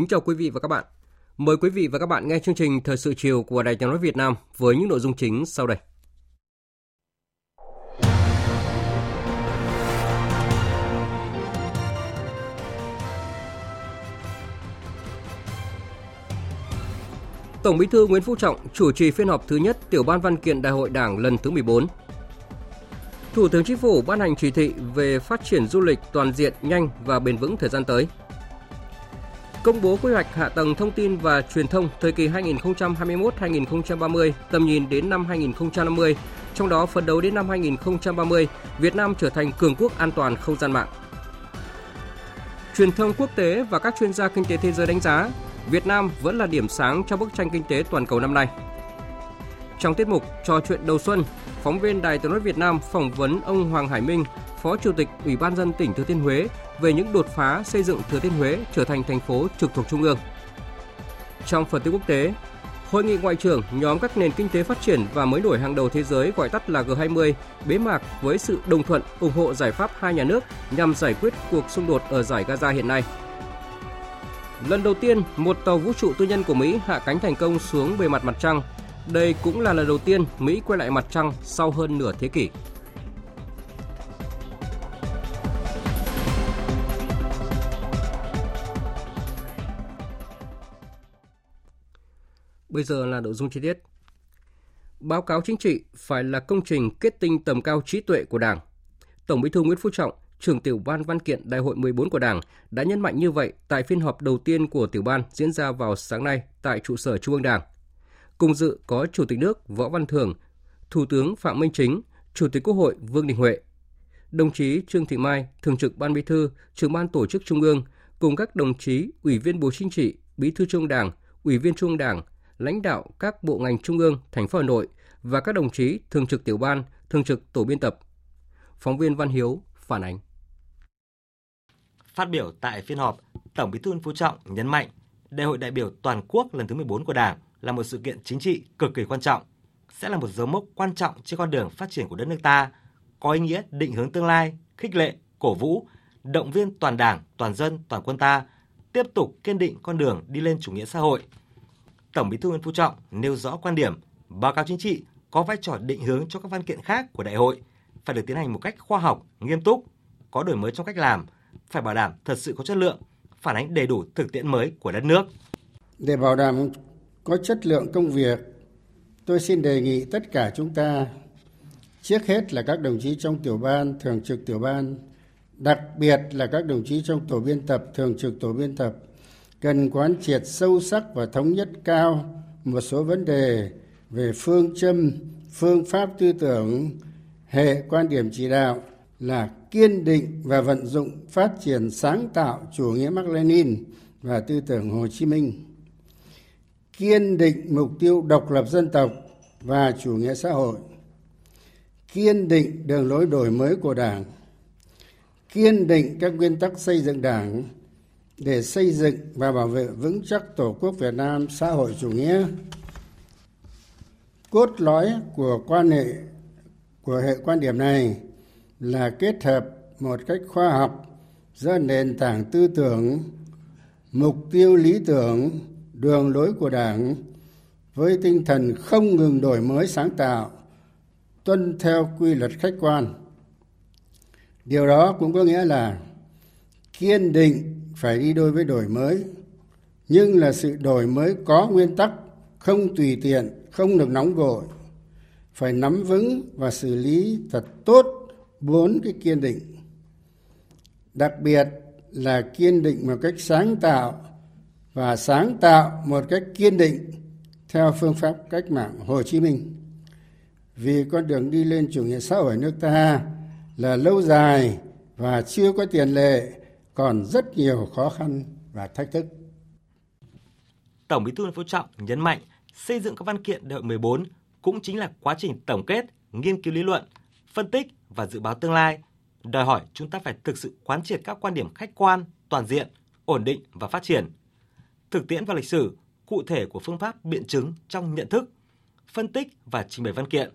Kính chào quý vị và các bạn. Mời quý vị và các bạn nghe chương trình Thời sự chiều của Đài Tiếng nói Việt Nam với những nội dung chính sau đây. Tổng Bí thư Nguyễn Phú Trọng chủ trì phiên họp thứ nhất Tiểu ban văn kiện Đại hội Đảng lần thứ 14. Thủ tướng Chính phủ ban hành chỉ thị về phát triển du lịch toàn diện nhanh và bền vững thời gian tới – công bố quy hoạch hạ tầng thông tin và truyền thông thời kỳ 2021-2030, tầm nhìn đến năm 2050, trong đó phấn đấu đến năm 2030, Việt Nam trở thành cường quốc an toàn không gian mạng. Truyền thông quốc tế và các chuyên gia kinh tế thế giới đánh giá, Việt Nam vẫn là điểm sáng trong bức tranh kinh tế toàn cầu năm nay. Trong tiết mục trò chuyện đầu xuân, phóng viên Đài Tiếng nói Việt Nam phỏng vấn ông Hoàng Hải Minh, Phó Chủ tịch Ủy ban dân tỉnh Thừa Thiên Huế về những đột phá xây dựng Thừa Thiên Huế trở thành thành phố trực thuộc Trung ương. Trong phần tin quốc tế, Hội nghị ngoại trưởng nhóm các nền kinh tế phát triển và mới nổi hàng đầu thế giới gọi tắt là G20 bế mạc với sự đồng thuận ủng hộ giải pháp hai nhà nước nhằm giải quyết cuộc xung đột ở giải Gaza hiện nay. Lần đầu tiên, một tàu vũ trụ tư nhân của Mỹ hạ cánh thành công xuống bề mặt mặt trăng. Đây cũng là lần đầu tiên Mỹ quay lại mặt trăng sau hơn nửa thế kỷ. Bây giờ là nội dung chi tiết. Báo cáo chính trị phải là công trình kết tinh tầm cao trí tuệ của Đảng. Tổng Bí thư Nguyễn Phú Trọng, trưởng tiểu ban văn kiện Đại hội 14 của Đảng đã nhấn mạnh như vậy tại phiên họp đầu tiên của tiểu ban diễn ra vào sáng nay tại trụ sở Trung ương Đảng. Cùng dự có Chủ tịch nước Võ Văn Thưởng, Thủ tướng Phạm Minh Chính, Chủ tịch Quốc hội Vương Đình Huệ, đồng chí Trương Thị Mai, Thường trực Ban Bí thư, Trưởng ban Tổ chức Trung ương cùng các đồng chí Ủy viên Bộ Chính trị, Bí thư Trung Đảng, Ủy viên Trung Đảng, lãnh đạo các bộ ngành trung ương, thành phố Hà Nội và các đồng chí thường trực tiểu ban, thường trực tổ biên tập. Phóng viên Văn Hiếu phản ánh. Phát biểu tại phiên họp, Tổng Bí thư Nguyễn Phú Trọng nhấn mạnh Đại hội đại biểu toàn quốc lần thứ 14 của Đảng là một sự kiện chính trị cực kỳ quan trọng, sẽ là một dấu mốc quan trọng trên con đường phát triển của đất nước ta, có ý nghĩa định hướng tương lai, khích lệ, cổ vũ, động viên toàn Đảng, toàn dân, toàn quân ta tiếp tục kiên định con đường đi lên chủ nghĩa xã hội, Tổng Bí thư Nguyễn Phú Trọng nêu rõ quan điểm báo cáo chính trị có vai trò định hướng cho các văn kiện khác của đại hội phải được tiến hành một cách khoa học, nghiêm túc, có đổi mới trong cách làm, phải bảo đảm thật sự có chất lượng, phản ánh đầy đủ thực tiễn mới của đất nước. Để bảo đảm có chất lượng công việc, tôi xin đề nghị tất cả chúng ta, trước hết là các đồng chí trong tiểu ban, thường trực tiểu ban, đặc biệt là các đồng chí trong tổ biên tập, thường trực tổ biên tập, cần quán triệt sâu sắc và thống nhất cao một số vấn đề về phương châm, phương pháp tư tưởng, hệ quan điểm chỉ đạo là kiên định và vận dụng phát triển sáng tạo chủ nghĩa Mark Lenin và tư tưởng Hồ Chí Minh. Kiên định mục tiêu độc lập dân tộc và chủ nghĩa xã hội. Kiên định đường lối đổi mới của đảng. Kiên định các nguyên tắc xây dựng đảng để xây dựng và bảo vệ vững chắc tổ quốc việt nam xã hội chủ nghĩa. Cốt lõi của quan hệ, của hệ quan điểm này là kết hợp một cách khoa học giữa nền tảng tư tưởng, mục tiêu lý tưởng, đường lối của đảng với tinh thần không ngừng đổi mới sáng tạo, tuân theo quy luật khách quan. Điều đó cũng có nghĩa là kiên định phải đi đôi với đổi mới. Nhưng là sự đổi mới có nguyên tắc không tùy tiện không được nóng vội. Phải nắm vững và xử lý thật tốt bốn cái kiên định. Đặc biệt là kiên định một cách sáng tạo và sáng tạo một cách kiên định theo phương pháp cách mạng Hồ Chí Minh. Vì con đường đi lên chủ nghĩa xã hội nước ta là lâu dài và chưa có tiền lệ, còn rất nhiều khó khăn và thách thức. Tổng Bí thư Nguyễn Phú Trọng nhấn mạnh xây dựng các văn kiện đại hội 14 cũng chính là quá trình tổng kết, nghiên cứu lý luận, phân tích và dự báo tương lai, đòi hỏi chúng ta phải thực sự quán triệt các quan điểm khách quan, toàn diện, ổn định và phát triển. Thực tiễn và lịch sử, cụ thể của phương pháp biện chứng trong nhận thức, phân tích và trình bày văn kiện.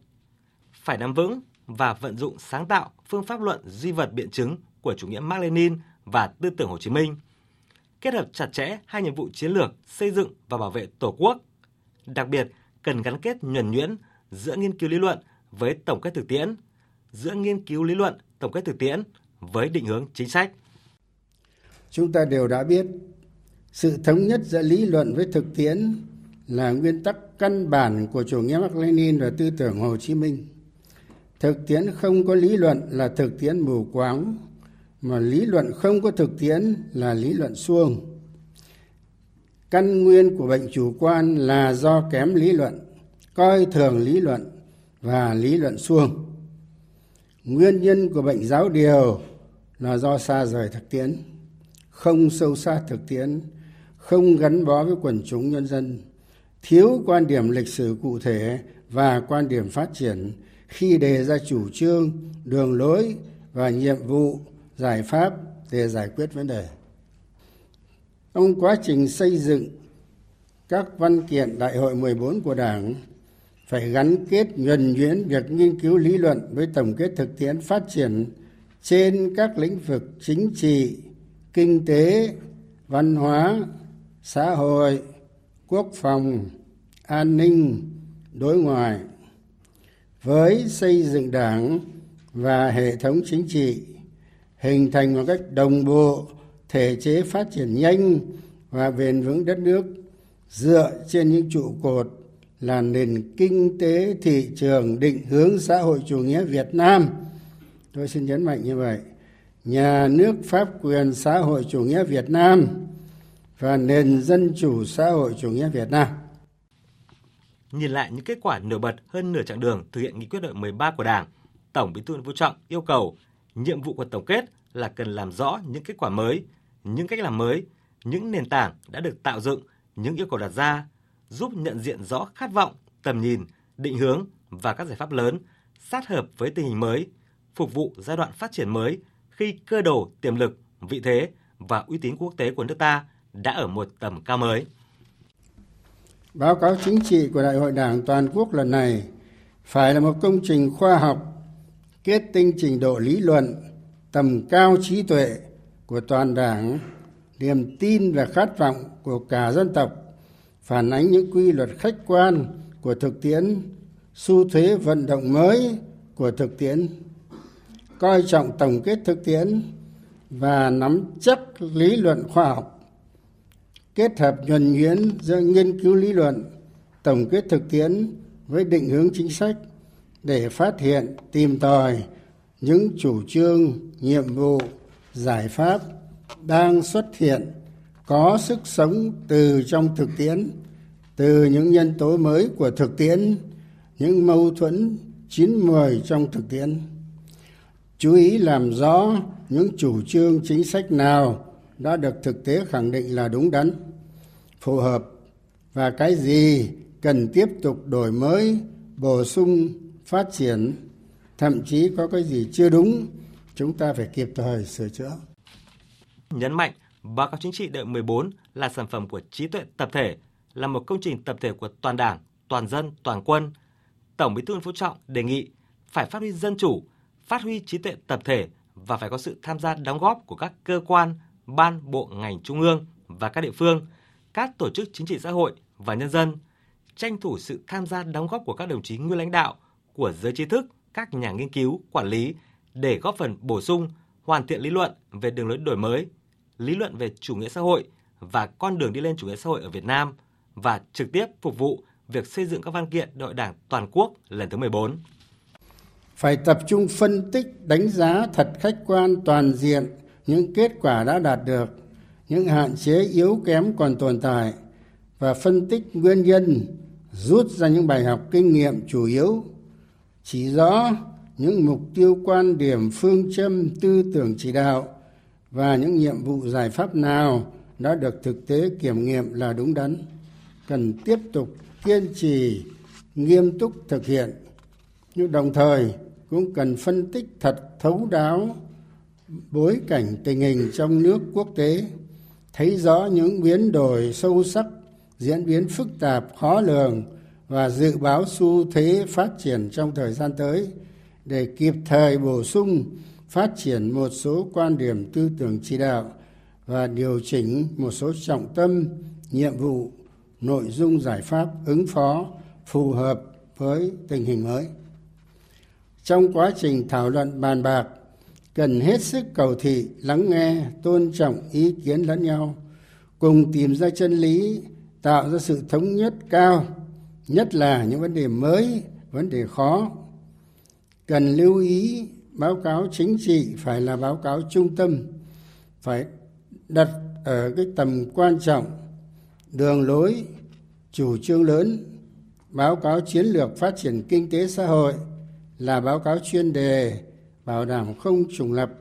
Phải nắm vững và vận dụng sáng tạo phương pháp luận duy vật biện chứng của chủ nghĩa Mác Lênin và tư tưởng Hồ Chí Minh. Kết hợp chặt chẽ hai nhiệm vụ chiến lược xây dựng và bảo vệ Tổ quốc. Đặc biệt, cần gắn kết nhuần nhuyễn giữa nghiên cứu lý luận với tổng kết thực tiễn, giữa nghiên cứu lý luận, tổng kết thực tiễn với định hướng chính sách. Chúng ta đều đã biết, sự thống nhất giữa lý luận với thực tiễn là nguyên tắc căn bản của chủ nghĩa Mác Lênin và tư tưởng Hồ Chí Minh. Thực tiễn không có lý luận là thực tiễn mù quáng, mà lý luận không có thực tiễn là lý luận suông. Căn nguyên của bệnh chủ quan là do kém lý luận, coi thường lý luận và lý luận suông nguyên nhân của bệnh giáo điều là do xa rời thực tiễn không sâu sát thực tiễn không gắn bó với quần chúng nhân dân thiếu quan điểm lịch sử cụ thể và quan điểm phát triển khi đề ra chủ trương đường lối và nhiệm vụ giải pháp để giải quyết vấn đề. Trong quá trình xây dựng các văn kiện đại hội 14 của Đảng, phải gắn kết nhuần nhuyễn việc nghiên cứu lý luận với tổng kết thực tiễn phát triển trên các lĩnh vực chính trị, kinh tế, văn hóa, xã hội, quốc phòng, an ninh, đối ngoại. Với xây dựng đảng và hệ thống chính trị hình thành một cách đồng bộ thể chế phát triển nhanh và bền vững đất nước dựa trên những trụ cột là nền kinh tế thị trường định hướng xã hội chủ nghĩa Việt Nam. Tôi xin nhấn mạnh như vậy. Nhà nước pháp quyền xã hội chủ nghĩa Việt Nam và nền dân chủ xã hội chủ nghĩa Việt Nam. Nhìn lại những kết quả nổi bật hơn nửa chặng đường thực hiện nghị quyết đại 13 của Đảng, Tổng Bí thư Nguyễn Phú Trọng yêu cầu nhiệm vụ của tổng kết là cần làm rõ những kết quả mới, những cách làm mới, những nền tảng đã được tạo dựng, những yêu cầu đặt ra giúp nhận diện rõ khát vọng, tầm nhìn, định hướng và các giải pháp lớn sát hợp với tình hình mới, phục vụ giai đoạn phát triển mới khi cơ đồ, tiềm lực, vị thế và uy tín quốc tế của nước ta đã ở một tầm cao mới. Báo cáo chính trị của Đại hội Đảng toàn quốc lần này phải là một công trình khoa học kết tinh trình độ lý luận, tầm cao trí tuệ của toàn Đảng, niềm tin và khát vọng của cả dân tộc phản ánh những quy luật khách quan của thực tiễn xu thế vận động mới của thực tiễn coi trọng tổng kết thực tiễn và nắm chắc lý luận khoa học kết hợp nhuần nhuyễn giữa nghiên cứu lý luận tổng kết thực tiễn với định hướng chính sách để phát hiện, tìm tòi những chủ trương, nhiệm vụ, giải pháp đang xuất hiện, có sức sống từ trong thực tiễn, từ những nhân tố mới của thực tiễn, những mâu thuẫn chín mười trong thực tiễn. Chú ý làm rõ những chủ trương chính sách nào đã được thực tế khẳng định là đúng đắn, phù hợp và cái gì cần tiếp tục đổi mới, bổ sung phát triển thậm chí có cái gì chưa đúng chúng ta phải kịp thời sửa chữa nhấn mạnh báo cáo chính trị đợi 14 là sản phẩm của trí tuệ tập thể, là một công trình tập thể của toàn Đảng, toàn dân, toàn quân. Tổng Bí thư Nguyễn Phú Trọng đề nghị phải phát huy dân chủ, phát huy trí tuệ tập thể và phải có sự tham gia đóng góp của các cơ quan, ban, bộ, ngành trung ương và các địa phương, các tổ chức chính trị xã hội và nhân dân, tranh thủ sự tham gia đóng góp của các đồng chí nguyên lãnh đạo, của giới trí thức, các nhà nghiên cứu, quản lý để góp phần bổ sung, hoàn thiện lý luận về đường lối đổi mới, lý luận về chủ nghĩa xã hội và con đường đi lên chủ nghĩa xã hội ở Việt Nam và trực tiếp phục vụ việc xây dựng các văn kiện đội đảng toàn quốc lần thứ 14. Phải tập trung phân tích, đánh giá thật khách quan toàn diện những kết quả đã đạt được những hạn chế yếu kém còn tồn tại và phân tích nguyên nhân rút ra những bài học kinh nghiệm chủ yếu chỉ rõ những mục tiêu quan điểm, phương châm, tư tưởng chỉ đạo và những nhiệm vụ giải pháp nào đã được thực tế kiểm nghiệm là đúng đắn, cần tiếp tục kiên trì, nghiêm túc thực hiện. Nhưng đồng thời cũng cần phân tích thật thấu đáo bối cảnh tình hình trong nước quốc tế, thấy rõ những biến đổi sâu sắc, diễn biến phức tạp, khó lường và dự báo xu thế phát triển trong thời gian tới để kịp thời bổ sung, phát triển một số quan điểm tư tưởng chỉ đạo và điều chỉnh một số trọng tâm, nhiệm vụ, nội dung giải pháp ứng phó phù hợp với tình hình mới. Trong quá trình thảo luận bàn bạc, cần hết sức cầu thị, lắng nghe, tôn trọng ý kiến lẫn nhau, cùng tìm ra chân lý, tạo ra sự thống nhất cao nhất là những vấn đề mới, vấn đề khó. Cần lưu ý, báo cáo chính trị phải là báo cáo trung tâm, phải đặt ở cái tầm quan trọng, đường lối, chủ trương lớn. Báo cáo chiến lược phát triển kinh tế xã hội là báo cáo chuyên đề, bảo đảm không trùng lập,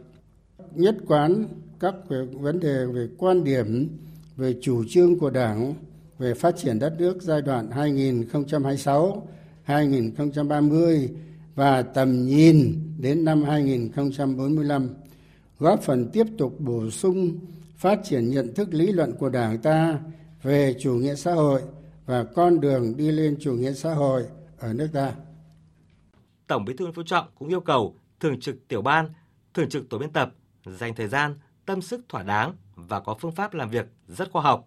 nhất quán các vấn đề về quan điểm, về chủ trương của Đảng về phát triển đất nước giai đoạn 2026 2030 và tầm nhìn đến năm 2045 góp phần tiếp tục bổ sung phát triển nhận thức lý luận của Đảng ta về chủ nghĩa xã hội và con đường đi lên chủ nghĩa xã hội ở nước ta. Tổng Bí thư Nguyễn Phú Trọng cũng yêu cầu thường trực tiểu ban, thường trực tổ biên tập dành thời gian, tâm sức thỏa đáng và có phương pháp làm việc rất khoa học,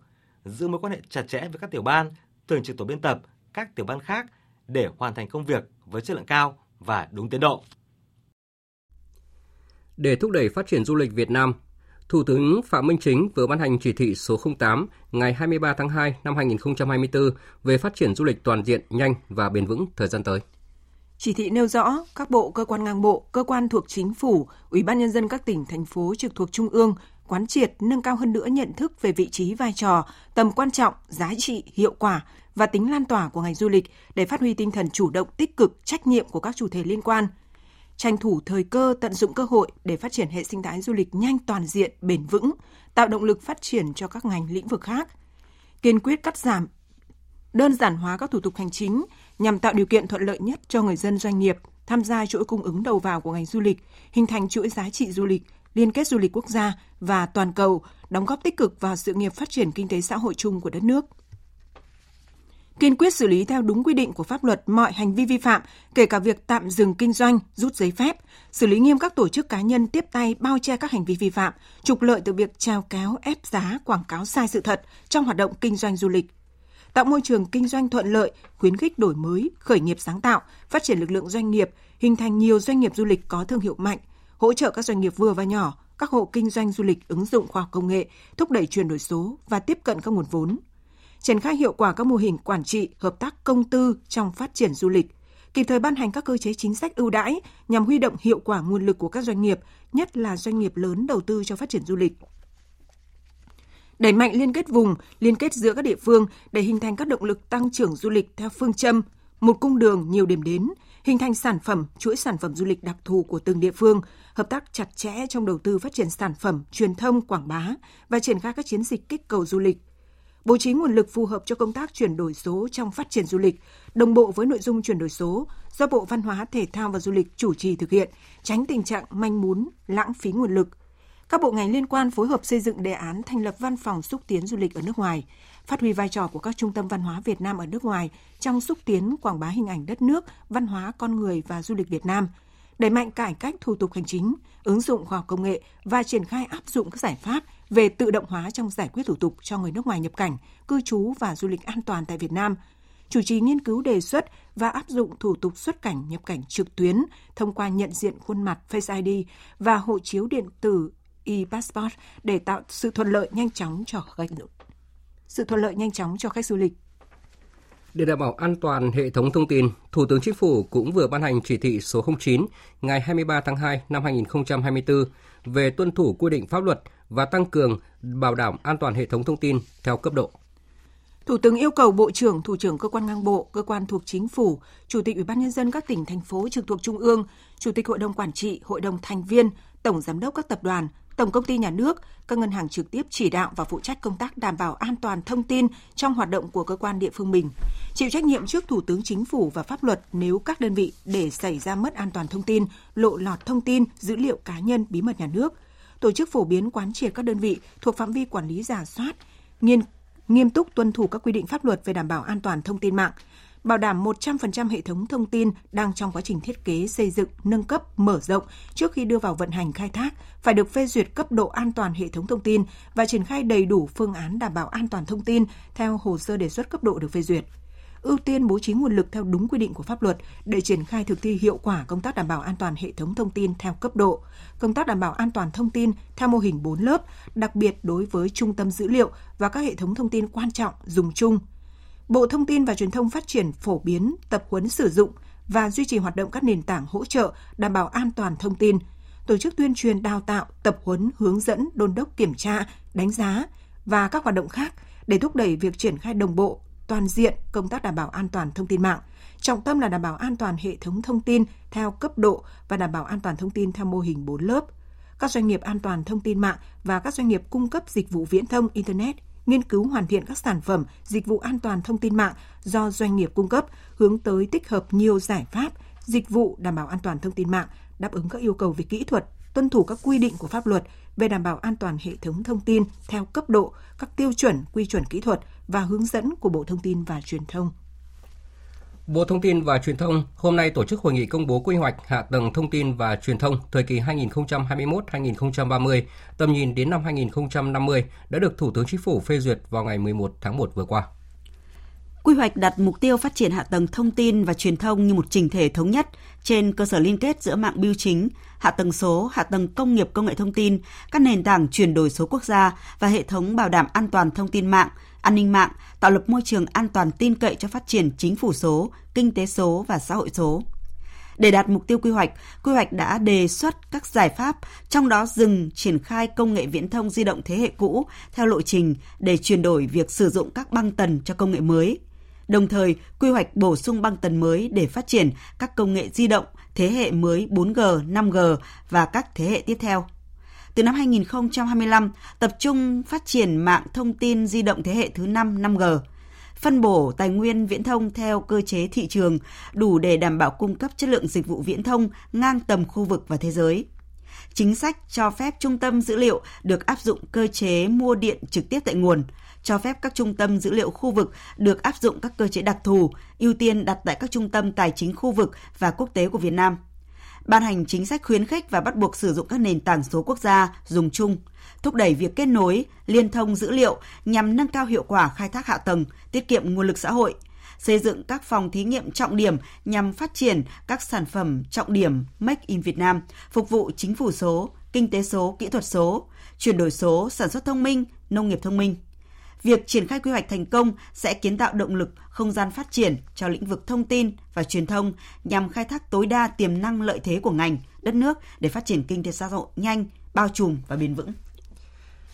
giữ mối quan hệ chặt chẽ với các tiểu ban, thường trực tổ biên tập, các tiểu ban khác để hoàn thành công việc với chất lượng cao và đúng tiến độ. Để thúc đẩy phát triển du lịch Việt Nam, Thủ tướng Phạm Minh Chính vừa ban hành chỉ thị số 08 ngày 23 tháng 2 năm 2024 về phát triển du lịch toàn diện, nhanh và bền vững thời gian tới. Chỉ thị nêu rõ các bộ, cơ quan ngang bộ, cơ quan thuộc chính phủ, ủy ban nhân dân các tỉnh, thành phố trực thuộc trung ương quán triệt nâng cao hơn nữa nhận thức về vị trí vai trò, tầm quan trọng, giá trị, hiệu quả và tính lan tỏa của ngành du lịch để phát huy tinh thần chủ động tích cực, trách nhiệm của các chủ thể liên quan. Tranh thủ thời cơ, tận dụng cơ hội để phát triển hệ sinh thái du lịch nhanh toàn diện, bền vững, tạo động lực phát triển cho các ngành lĩnh vực khác. Kiên quyết cắt giảm đơn giản hóa các thủ tục hành chính nhằm tạo điều kiện thuận lợi nhất cho người dân doanh nghiệp tham gia chuỗi cung ứng đầu vào của ngành du lịch, hình thành chuỗi giá trị du lịch, liên kết du lịch quốc gia và toàn cầu, đóng góp tích cực vào sự nghiệp phát triển kinh tế xã hội chung của đất nước. Kiên quyết xử lý theo đúng quy định của pháp luật mọi hành vi vi phạm, kể cả việc tạm dừng kinh doanh, rút giấy phép, xử lý nghiêm các tổ chức cá nhân tiếp tay bao che các hành vi vi phạm, trục lợi từ việc trao kéo ép giá, quảng cáo sai sự thật trong hoạt động kinh doanh du lịch, tạo môi trường kinh doanh thuận lợi, khuyến khích đổi mới, khởi nghiệp sáng tạo, phát triển lực lượng doanh nghiệp, hình thành nhiều doanh nghiệp du lịch có thương hiệu mạnh, hỗ trợ các doanh nghiệp vừa và nhỏ, các hộ kinh doanh du lịch ứng dụng khoa học công nghệ, thúc đẩy chuyển đổi số và tiếp cận các nguồn vốn. Triển khai hiệu quả các mô hình quản trị, hợp tác công tư trong phát triển du lịch, kịp thời ban hành các cơ chế chính sách ưu đãi nhằm huy động hiệu quả nguồn lực của các doanh nghiệp, nhất là doanh nghiệp lớn đầu tư cho phát triển du lịch đẩy mạnh liên kết vùng, liên kết giữa các địa phương để hình thành các động lực tăng trưởng du lịch theo phương châm một cung đường nhiều điểm đến, hình thành sản phẩm, chuỗi sản phẩm du lịch đặc thù của từng địa phương, hợp tác chặt chẽ trong đầu tư phát triển sản phẩm, truyền thông, quảng bá và triển khai các chiến dịch kích cầu du lịch. Bố trí nguồn lực phù hợp cho công tác chuyển đổi số trong phát triển du lịch, đồng bộ với nội dung chuyển đổi số do Bộ Văn hóa, Thể thao và Du lịch chủ trì thực hiện, tránh tình trạng manh mún, lãng phí nguồn lực – các bộ ngành liên quan phối hợp xây dựng đề án thành lập văn phòng xúc tiến du lịch ở nước ngoài, phát huy vai trò của các trung tâm văn hóa Việt Nam ở nước ngoài trong xúc tiến quảng bá hình ảnh đất nước, văn hóa con người và du lịch Việt Nam, đẩy mạnh cải cách thủ tục hành chính, ứng dụng khoa học công nghệ và triển khai áp dụng các giải pháp về tự động hóa trong giải quyết thủ tục cho người nước ngoài nhập cảnh, cư trú và du lịch an toàn tại Việt Nam, chủ trì nghiên cứu đề xuất và áp dụng thủ tục xuất cảnh nhập cảnh trực tuyến thông qua nhận diện khuôn mặt Face ID và hộ chiếu điện tử e-passport để tạo sự thuận lợi nhanh chóng cho khách sự thuận lợi nhanh chóng cho khách du lịch. Để đảm bảo an toàn hệ thống thông tin, Thủ tướng Chính phủ cũng vừa ban hành chỉ thị số 09 ngày 23 tháng 2 năm 2024 về tuân thủ quy định pháp luật và tăng cường bảo đảm an toàn hệ thống thông tin theo cấp độ. Thủ tướng yêu cầu Bộ trưởng, Thủ trưởng cơ quan ngang bộ, cơ quan thuộc chính phủ, Chủ tịch Ủy ban nhân dân các tỉnh thành phố trực thuộc trung ương, Chủ tịch Hội đồng quản trị, Hội đồng thành viên, Tổng giám đốc các tập đoàn, Tổng công ty nhà nước, các ngân hàng trực tiếp chỉ đạo và phụ trách công tác đảm bảo an toàn thông tin trong hoạt động của cơ quan địa phương mình, chịu trách nhiệm trước Thủ tướng Chính phủ và pháp luật nếu các đơn vị để xảy ra mất an toàn thông tin, lộ lọt thông tin, dữ liệu cá nhân bí mật nhà nước, tổ chức phổ biến quán triệt các đơn vị thuộc phạm vi quản lý giả soát, nghiên nghiêm túc tuân thủ các quy định pháp luật về đảm bảo an toàn thông tin mạng, bảo đảm 100% hệ thống thông tin đang trong quá trình thiết kế, xây dựng, nâng cấp, mở rộng trước khi đưa vào vận hành khai thác phải được phê duyệt cấp độ an toàn hệ thống thông tin và triển khai đầy đủ phương án đảm bảo an toàn thông tin theo hồ sơ đề xuất cấp độ được phê duyệt ưu tiên bố trí nguồn lực theo đúng quy định của pháp luật để triển khai thực thi hiệu quả công tác đảm bảo an toàn hệ thống thông tin theo cấp độ, công tác đảm bảo an toàn thông tin theo mô hình 4 lớp, đặc biệt đối với trung tâm dữ liệu và các hệ thống thông tin quan trọng dùng chung. Bộ Thông tin và Truyền thông phát triển phổ biến, tập huấn sử dụng và duy trì hoạt động các nền tảng hỗ trợ đảm bảo an toàn thông tin, tổ chức tuyên truyền đào tạo, tập huấn, hướng dẫn, đôn đốc kiểm tra, đánh giá và các hoạt động khác để thúc đẩy việc triển khai đồng bộ, toàn diện công tác đảm bảo an toàn thông tin mạng. Trọng tâm là đảm bảo an toàn hệ thống thông tin theo cấp độ và đảm bảo an toàn thông tin theo mô hình 4 lớp. Các doanh nghiệp an toàn thông tin mạng và các doanh nghiệp cung cấp dịch vụ viễn thông Internet nghiên cứu hoàn thiện các sản phẩm, dịch vụ an toàn thông tin mạng do doanh nghiệp cung cấp, hướng tới tích hợp nhiều giải pháp, dịch vụ đảm bảo an toàn thông tin mạng, đáp ứng các yêu cầu về kỹ thuật, tuân thủ các quy định của pháp luật về đảm bảo an toàn hệ thống thông tin theo cấp độ, các tiêu chuẩn, quy chuẩn kỹ thuật và hướng dẫn của Bộ Thông tin và Truyền thông. Bộ Thông tin và Truyền thông hôm nay tổ chức hội nghị công bố quy hoạch hạ tầng thông tin và truyền thông thời kỳ 2021-2030, tầm nhìn đến năm 2050 đã được Thủ tướng Chính phủ phê duyệt vào ngày 11 tháng 1 vừa qua. Quy hoạch đặt mục tiêu phát triển hạ tầng thông tin và truyền thông như một trình thể thống nhất trên cơ sở liên kết giữa mạng bưu chính, hạ tầng số, hạ tầng công nghiệp công nghệ thông tin, các nền tảng chuyển đổi số quốc gia và hệ thống bảo đảm an toàn thông tin mạng, an ninh mạng, tạo lập môi trường an toàn tin cậy cho phát triển chính phủ số, kinh tế số và xã hội số. Để đạt mục tiêu quy hoạch, quy hoạch đã đề xuất các giải pháp, trong đó dừng triển khai công nghệ viễn thông di động thế hệ cũ theo lộ trình để chuyển đổi việc sử dụng các băng tần cho công nghệ mới. Đồng thời, quy hoạch bổ sung băng tần mới để phát triển các công nghệ di động thế hệ mới 4G, 5G và các thế hệ tiếp theo từ năm 2025 tập trung phát triển mạng thông tin di động thế hệ thứ 5 5G, phân bổ tài nguyên viễn thông theo cơ chế thị trường đủ để đảm bảo cung cấp chất lượng dịch vụ viễn thông ngang tầm khu vực và thế giới. Chính sách cho phép trung tâm dữ liệu được áp dụng cơ chế mua điện trực tiếp tại nguồn, cho phép các trung tâm dữ liệu khu vực được áp dụng các cơ chế đặc thù, ưu tiên đặt tại các trung tâm tài chính khu vực và quốc tế của Việt Nam – ban hành chính sách khuyến khích và bắt buộc sử dụng các nền tảng số quốc gia dùng chung, thúc đẩy việc kết nối, liên thông dữ liệu nhằm nâng cao hiệu quả khai thác hạ tầng, tiết kiệm nguồn lực xã hội, xây dựng các phòng thí nghiệm trọng điểm nhằm phát triển các sản phẩm trọng điểm Make in Việt Nam, phục vụ chính phủ số, kinh tế số, kỹ thuật số, chuyển đổi số, sản xuất thông minh, nông nghiệp thông minh. Việc triển khai quy hoạch thành công sẽ kiến tạo động lực, không gian phát triển cho lĩnh vực thông tin và truyền thông nhằm khai thác tối đa tiềm năng lợi thế của ngành, đất nước để phát triển kinh tế xã hội nhanh, bao trùm và bền vững.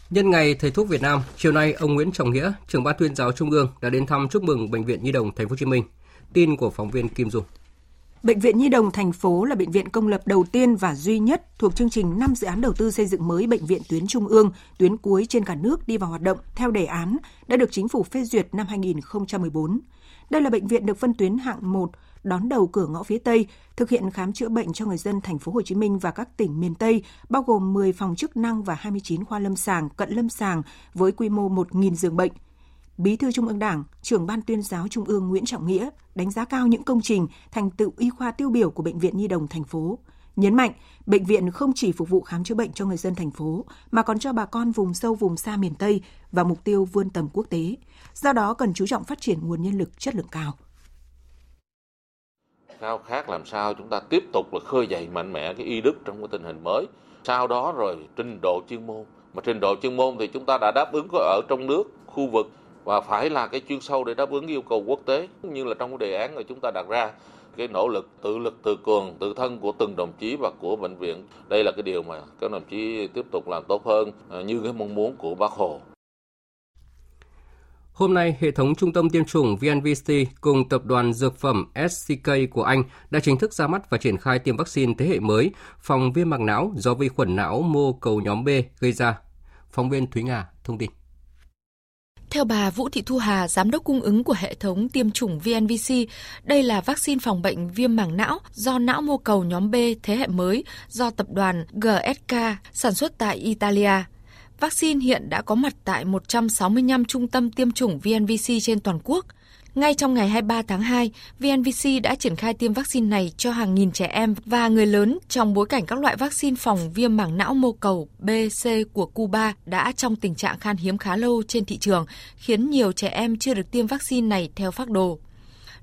Nhân ngày Thầy thuốc Việt Nam, chiều nay ông Nguyễn Trọng Nghĩa, trưởng ban tuyên giáo Trung ương đã đến thăm chúc mừng bệnh viện Nhi đồng Thành phố Hồ Chí Minh. Tin của phóng viên Kim Dung. Bệnh viện Nhi đồng thành phố là bệnh viện công lập đầu tiên và duy nhất thuộc chương trình 5 dự án đầu tư xây dựng mới bệnh viện tuyến trung ương, tuyến cuối trên cả nước đi vào hoạt động theo đề án đã được chính phủ phê duyệt năm 2014. Đây là bệnh viện được phân tuyến hạng 1 đón đầu cửa ngõ phía Tây, thực hiện khám chữa bệnh cho người dân thành phố Hồ Chí Minh và các tỉnh miền Tây, bao gồm 10 phòng chức năng và 29 khoa lâm sàng, cận lâm sàng với quy mô 1.000 giường bệnh. Bí thư Trung ương Đảng, trưởng ban tuyên giáo Trung ương Nguyễn Trọng Nghĩa đánh giá cao những công trình, thành tựu y khoa tiêu biểu của bệnh viện Nhi đồng thành phố. Nhấn mạnh, bệnh viện không chỉ phục vụ khám chữa bệnh cho người dân thành phố mà còn cho bà con vùng sâu vùng xa miền Tây và mục tiêu vươn tầm quốc tế. Do đó cần chú trọng phát triển nguồn nhân lực chất lượng cao. Khao khát làm sao chúng ta tiếp tục là khơi dậy mạnh mẽ cái y đức trong cái tình hình mới. Sau đó rồi trình độ chuyên môn. Mà trình độ chuyên môn thì chúng ta đã đáp ứng có ở trong nước, khu vực và phải là cái chuyên sâu để đáp ứng yêu cầu quốc tế như là trong cái đề án mà chúng ta đặt ra cái nỗ lực tự lực tự cường tự thân của từng đồng chí và của bệnh viện đây là cái điều mà các đồng chí tiếp tục làm tốt hơn à, như cái mong muốn của bác hồ Hôm nay, hệ thống trung tâm tiêm chủng VNVC cùng tập đoàn dược phẩm SCK của Anh đã chính thức ra mắt và triển khai tiêm vaccine thế hệ mới phòng viêm màng não do vi khuẩn não mô cầu nhóm B gây ra. Phóng viên Thúy Nga thông tin. Theo bà Vũ Thị Thu Hà, giám đốc cung ứng của hệ thống tiêm chủng VNVC, đây là vaccine phòng bệnh viêm màng não do não mô cầu nhóm B thế hệ mới do tập đoàn GSK sản xuất tại Italia. Vaccine hiện đã có mặt tại 165 trung tâm tiêm chủng VNVC trên toàn quốc. Ngay trong ngày 23 tháng 2, VNVC đã triển khai tiêm vaccine này cho hàng nghìn trẻ em và người lớn trong bối cảnh các loại vaccine phòng viêm mảng não mô cầu bc của Cuba đã trong tình trạng khan hiếm khá lâu trên thị trường, khiến nhiều trẻ em chưa được tiêm vaccine này theo phác đồ.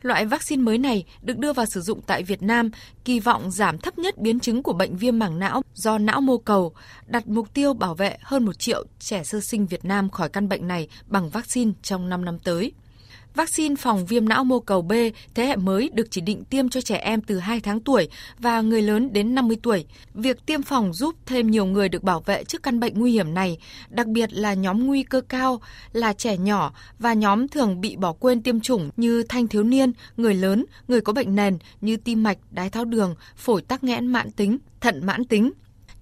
Loại vaccine mới này được đưa vào sử dụng tại Việt Nam, kỳ vọng giảm thấp nhất biến chứng của bệnh viêm mảng não do não mô cầu, đặt mục tiêu bảo vệ hơn 1 triệu trẻ sơ sinh Việt Nam khỏi căn bệnh này bằng vaccine trong 5 năm tới. Vaccine phòng viêm não mô cầu B thế hệ mới được chỉ định tiêm cho trẻ em từ 2 tháng tuổi và người lớn đến 50 tuổi. Việc tiêm phòng giúp thêm nhiều người được bảo vệ trước căn bệnh nguy hiểm này, đặc biệt là nhóm nguy cơ cao là trẻ nhỏ và nhóm thường bị bỏ quên tiêm chủng như thanh thiếu niên, người lớn, người có bệnh nền như tim mạch, đái tháo đường, phổi tắc nghẽn mãn tính, thận mãn tính,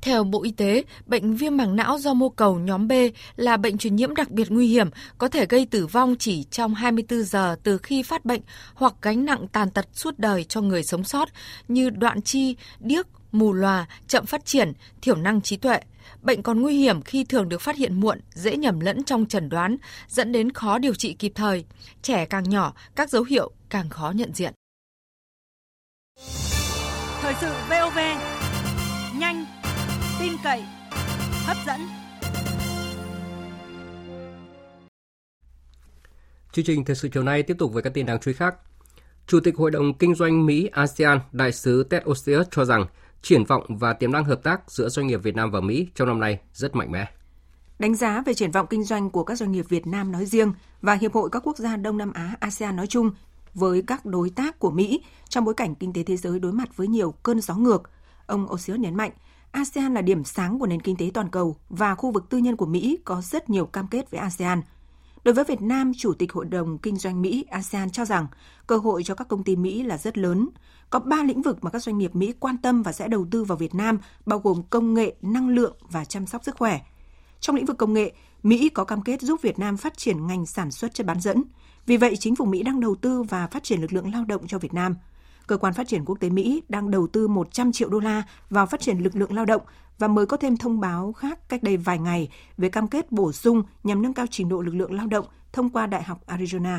theo Bộ Y tế, bệnh viêm màng não do mô cầu nhóm B là bệnh truyền nhiễm đặc biệt nguy hiểm, có thể gây tử vong chỉ trong 24 giờ từ khi phát bệnh hoặc gánh nặng tàn tật suốt đời cho người sống sót như đoạn chi, điếc, mù lòa, chậm phát triển, thiểu năng trí tuệ. Bệnh còn nguy hiểm khi thường được phát hiện muộn, dễ nhầm lẫn trong chẩn đoán, dẫn đến khó điều trị kịp thời. Trẻ càng nhỏ, các dấu hiệu càng khó nhận diện. Thời sự VOV, nhanh, tin cậy, hấp dẫn. Chương trình thời sự chiều nay tiếp tục với các tin đáng chú ý khác. Chủ tịch Hội đồng Kinh doanh Mỹ ASEAN, đại sứ Ted Osius cho rằng triển vọng và tiềm năng hợp tác giữa doanh nghiệp Việt Nam và Mỹ trong năm nay rất mạnh mẽ. Đánh giá về triển vọng kinh doanh của các doanh nghiệp Việt Nam nói riêng và Hiệp hội các quốc gia Đông Nam Á ASEAN nói chung với các đối tác của Mỹ trong bối cảnh kinh tế thế giới đối mặt với nhiều cơn gió ngược, ông Osius nhấn mạnh ASEAN là điểm sáng của nền kinh tế toàn cầu và khu vực tư nhân của Mỹ có rất nhiều cam kết với ASEAN. Đối với Việt Nam, Chủ tịch Hội đồng Kinh doanh Mỹ ASEAN cho rằng cơ hội cho các công ty Mỹ là rất lớn. Có 3 lĩnh vực mà các doanh nghiệp Mỹ quan tâm và sẽ đầu tư vào Việt Nam, bao gồm công nghệ, năng lượng và chăm sóc sức khỏe. Trong lĩnh vực công nghệ, Mỹ có cam kết giúp Việt Nam phát triển ngành sản xuất chất bán dẫn. Vì vậy, chính phủ Mỹ đang đầu tư và phát triển lực lượng lao động cho Việt Nam – Cơ quan phát triển quốc tế Mỹ đang đầu tư 100 triệu đô la vào phát triển lực lượng lao động và mới có thêm thông báo khác cách đây vài ngày về cam kết bổ sung nhằm nâng cao trình độ lực lượng lao động thông qua Đại học Arizona.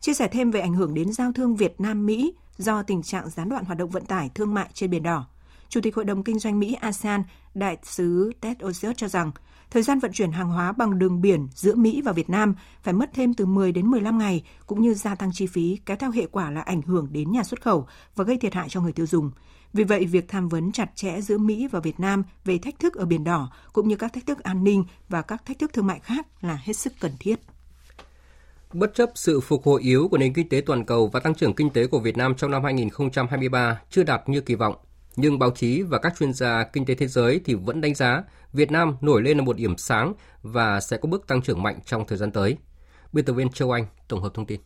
Chia sẻ thêm về ảnh hưởng đến giao thương Việt Nam-Mỹ do tình trạng gián đoạn hoạt động vận tải thương mại trên Biển Đỏ. Chủ tịch Hội đồng Kinh doanh Mỹ ASEAN, Đại sứ Ted Osius cho rằng Thời gian vận chuyển hàng hóa bằng đường biển giữa Mỹ và Việt Nam phải mất thêm từ 10 đến 15 ngày, cũng như gia tăng chi phí, kéo theo hệ quả là ảnh hưởng đến nhà xuất khẩu và gây thiệt hại cho người tiêu dùng. Vì vậy, việc tham vấn chặt chẽ giữa Mỹ và Việt Nam về thách thức ở Biển Đỏ, cũng như các thách thức an ninh và các thách thức thương mại khác là hết sức cần thiết. Bất chấp sự phục hồi yếu của nền kinh tế toàn cầu và tăng trưởng kinh tế của Việt Nam trong năm 2023 chưa đạt như kỳ vọng, nhưng báo chí và các chuyên gia kinh tế thế giới thì vẫn đánh giá Việt Nam nổi lên là một điểm sáng và sẽ có bước tăng trưởng mạnh trong thời gian tới. Biên tập viên Châu Anh tổng hợp thông tin.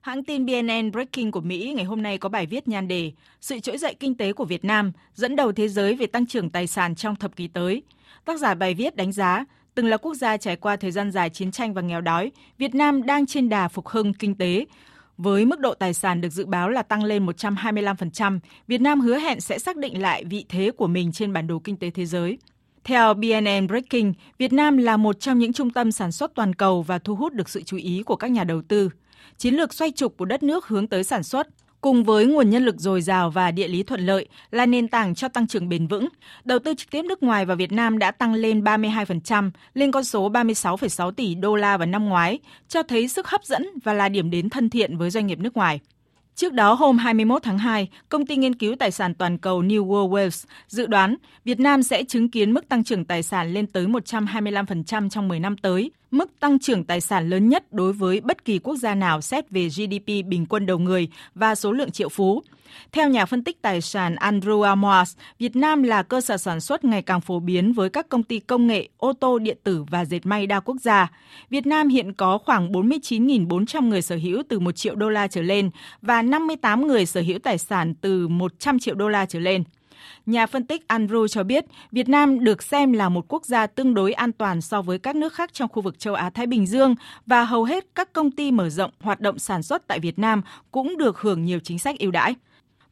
Hãng tin BNN Breaking của Mỹ ngày hôm nay có bài viết nhan đề Sự trỗi dậy kinh tế của Việt Nam dẫn đầu thế giới về tăng trưởng tài sản trong thập kỷ tới. Tác giả bài viết đánh giá, từng là quốc gia trải qua thời gian dài chiến tranh và nghèo đói, Việt Nam đang trên đà phục hưng kinh tế, với mức độ tài sản được dự báo là tăng lên 125%, Việt Nam hứa hẹn sẽ xác định lại vị thế của mình trên bản đồ kinh tế thế giới. Theo BNN Breaking, Việt Nam là một trong những trung tâm sản xuất toàn cầu và thu hút được sự chú ý của các nhà đầu tư. Chiến lược xoay trục của đất nước hướng tới sản xuất, cùng với nguồn nhân lực dồi dào và địa lý thuận lợi là nền tảng cho tăng trưởng bền vững. Đầu tư trực tiếp nước ngoài vào Việt Nam đã tăng lên 32%, lên con số 36,6 tỷ đô la vào năm ngoái, cho thấy sức hấp dẫn và là điểm đến thân thiện với doanh nghiệp nước ngoài. Trước đó, hôm 21 tháng 2, công ty nghiên cứu tài sản toàn cầu New World Wealth dự đoán Việt Nam sẽ chứng kiến mức tăng trưởng tài sản lên tới 125% trong 10 năm tới, mức tăng trưởng tài sản lớn nhất đối với bất kỳ quốc gia nào xét về GDP bình quân đầu người và số lượng triệu phú. Theo nhà phân tích tài sản Andrew Amos, Việt Nam là cơ sở sản xuất ngày càng phổ biến với các công ty công nghệ, ô tô, điện tử và dệt may đa quốc gia. Việt Nam hiện có khoảng 49.400 người sở hữu từ 1 triệu đô la trở lên và 58 người sở hữu tài sản từ 100 triệu đô la trở lên. Nhà phân tích Andrew cho biết Việt Nam được xem là một quốc gia tương đối an toàn so với các nước khác trong khu vực châu Á-Thái Bình Dương và hầu hết các công ty mở rộng hoạt động sản xuất tại Việt Nam cũng được hưởng nhiều chính sách ưu đãi.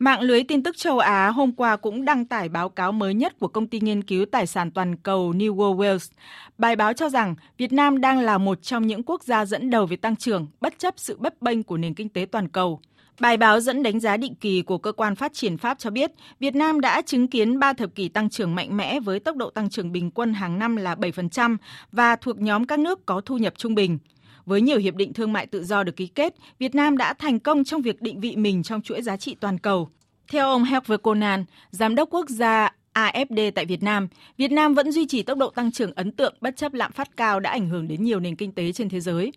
Mạng lưới tin tức châu Á hôm qua cũng đăng tải báo cáo mới nhất của công ty nghiên cứu tài sản toàn cầu New World Wealth. Bài báo cho rằng Việt Nam đang là một trong những quốc gia dẫn đầu về tăng trưởng bất chấp sự bấp bênh của nền kinh tế toàn cầu. Bài báo dẫn đánh giá định kỳ của cơ quan phát triển Pháp cho biết, Việt Nam đã chứng kiến 3 thập kỷ tăng trưởng mạnh mẽ với tốc độ tăng trưởng bình quân hàng năm là 7% và thuộc nhóm các nước có thu nhập trung bình. Với nhiều hiệp định thương mại tự do được ký kết, Việt Nam đã thành công trong việc định vị mình trong chuỗi giá trị toàn cầu. Theo ông Hervé Conan, giám đốc quốc gia AFD tại Việt Nam, Việt Nam vẫn duy trì tốc độ tăng trưởng ấn tượng bất chấp lạm phát cao đã ảnh hưởng đến nhiều nền kinh tế trên thế giới.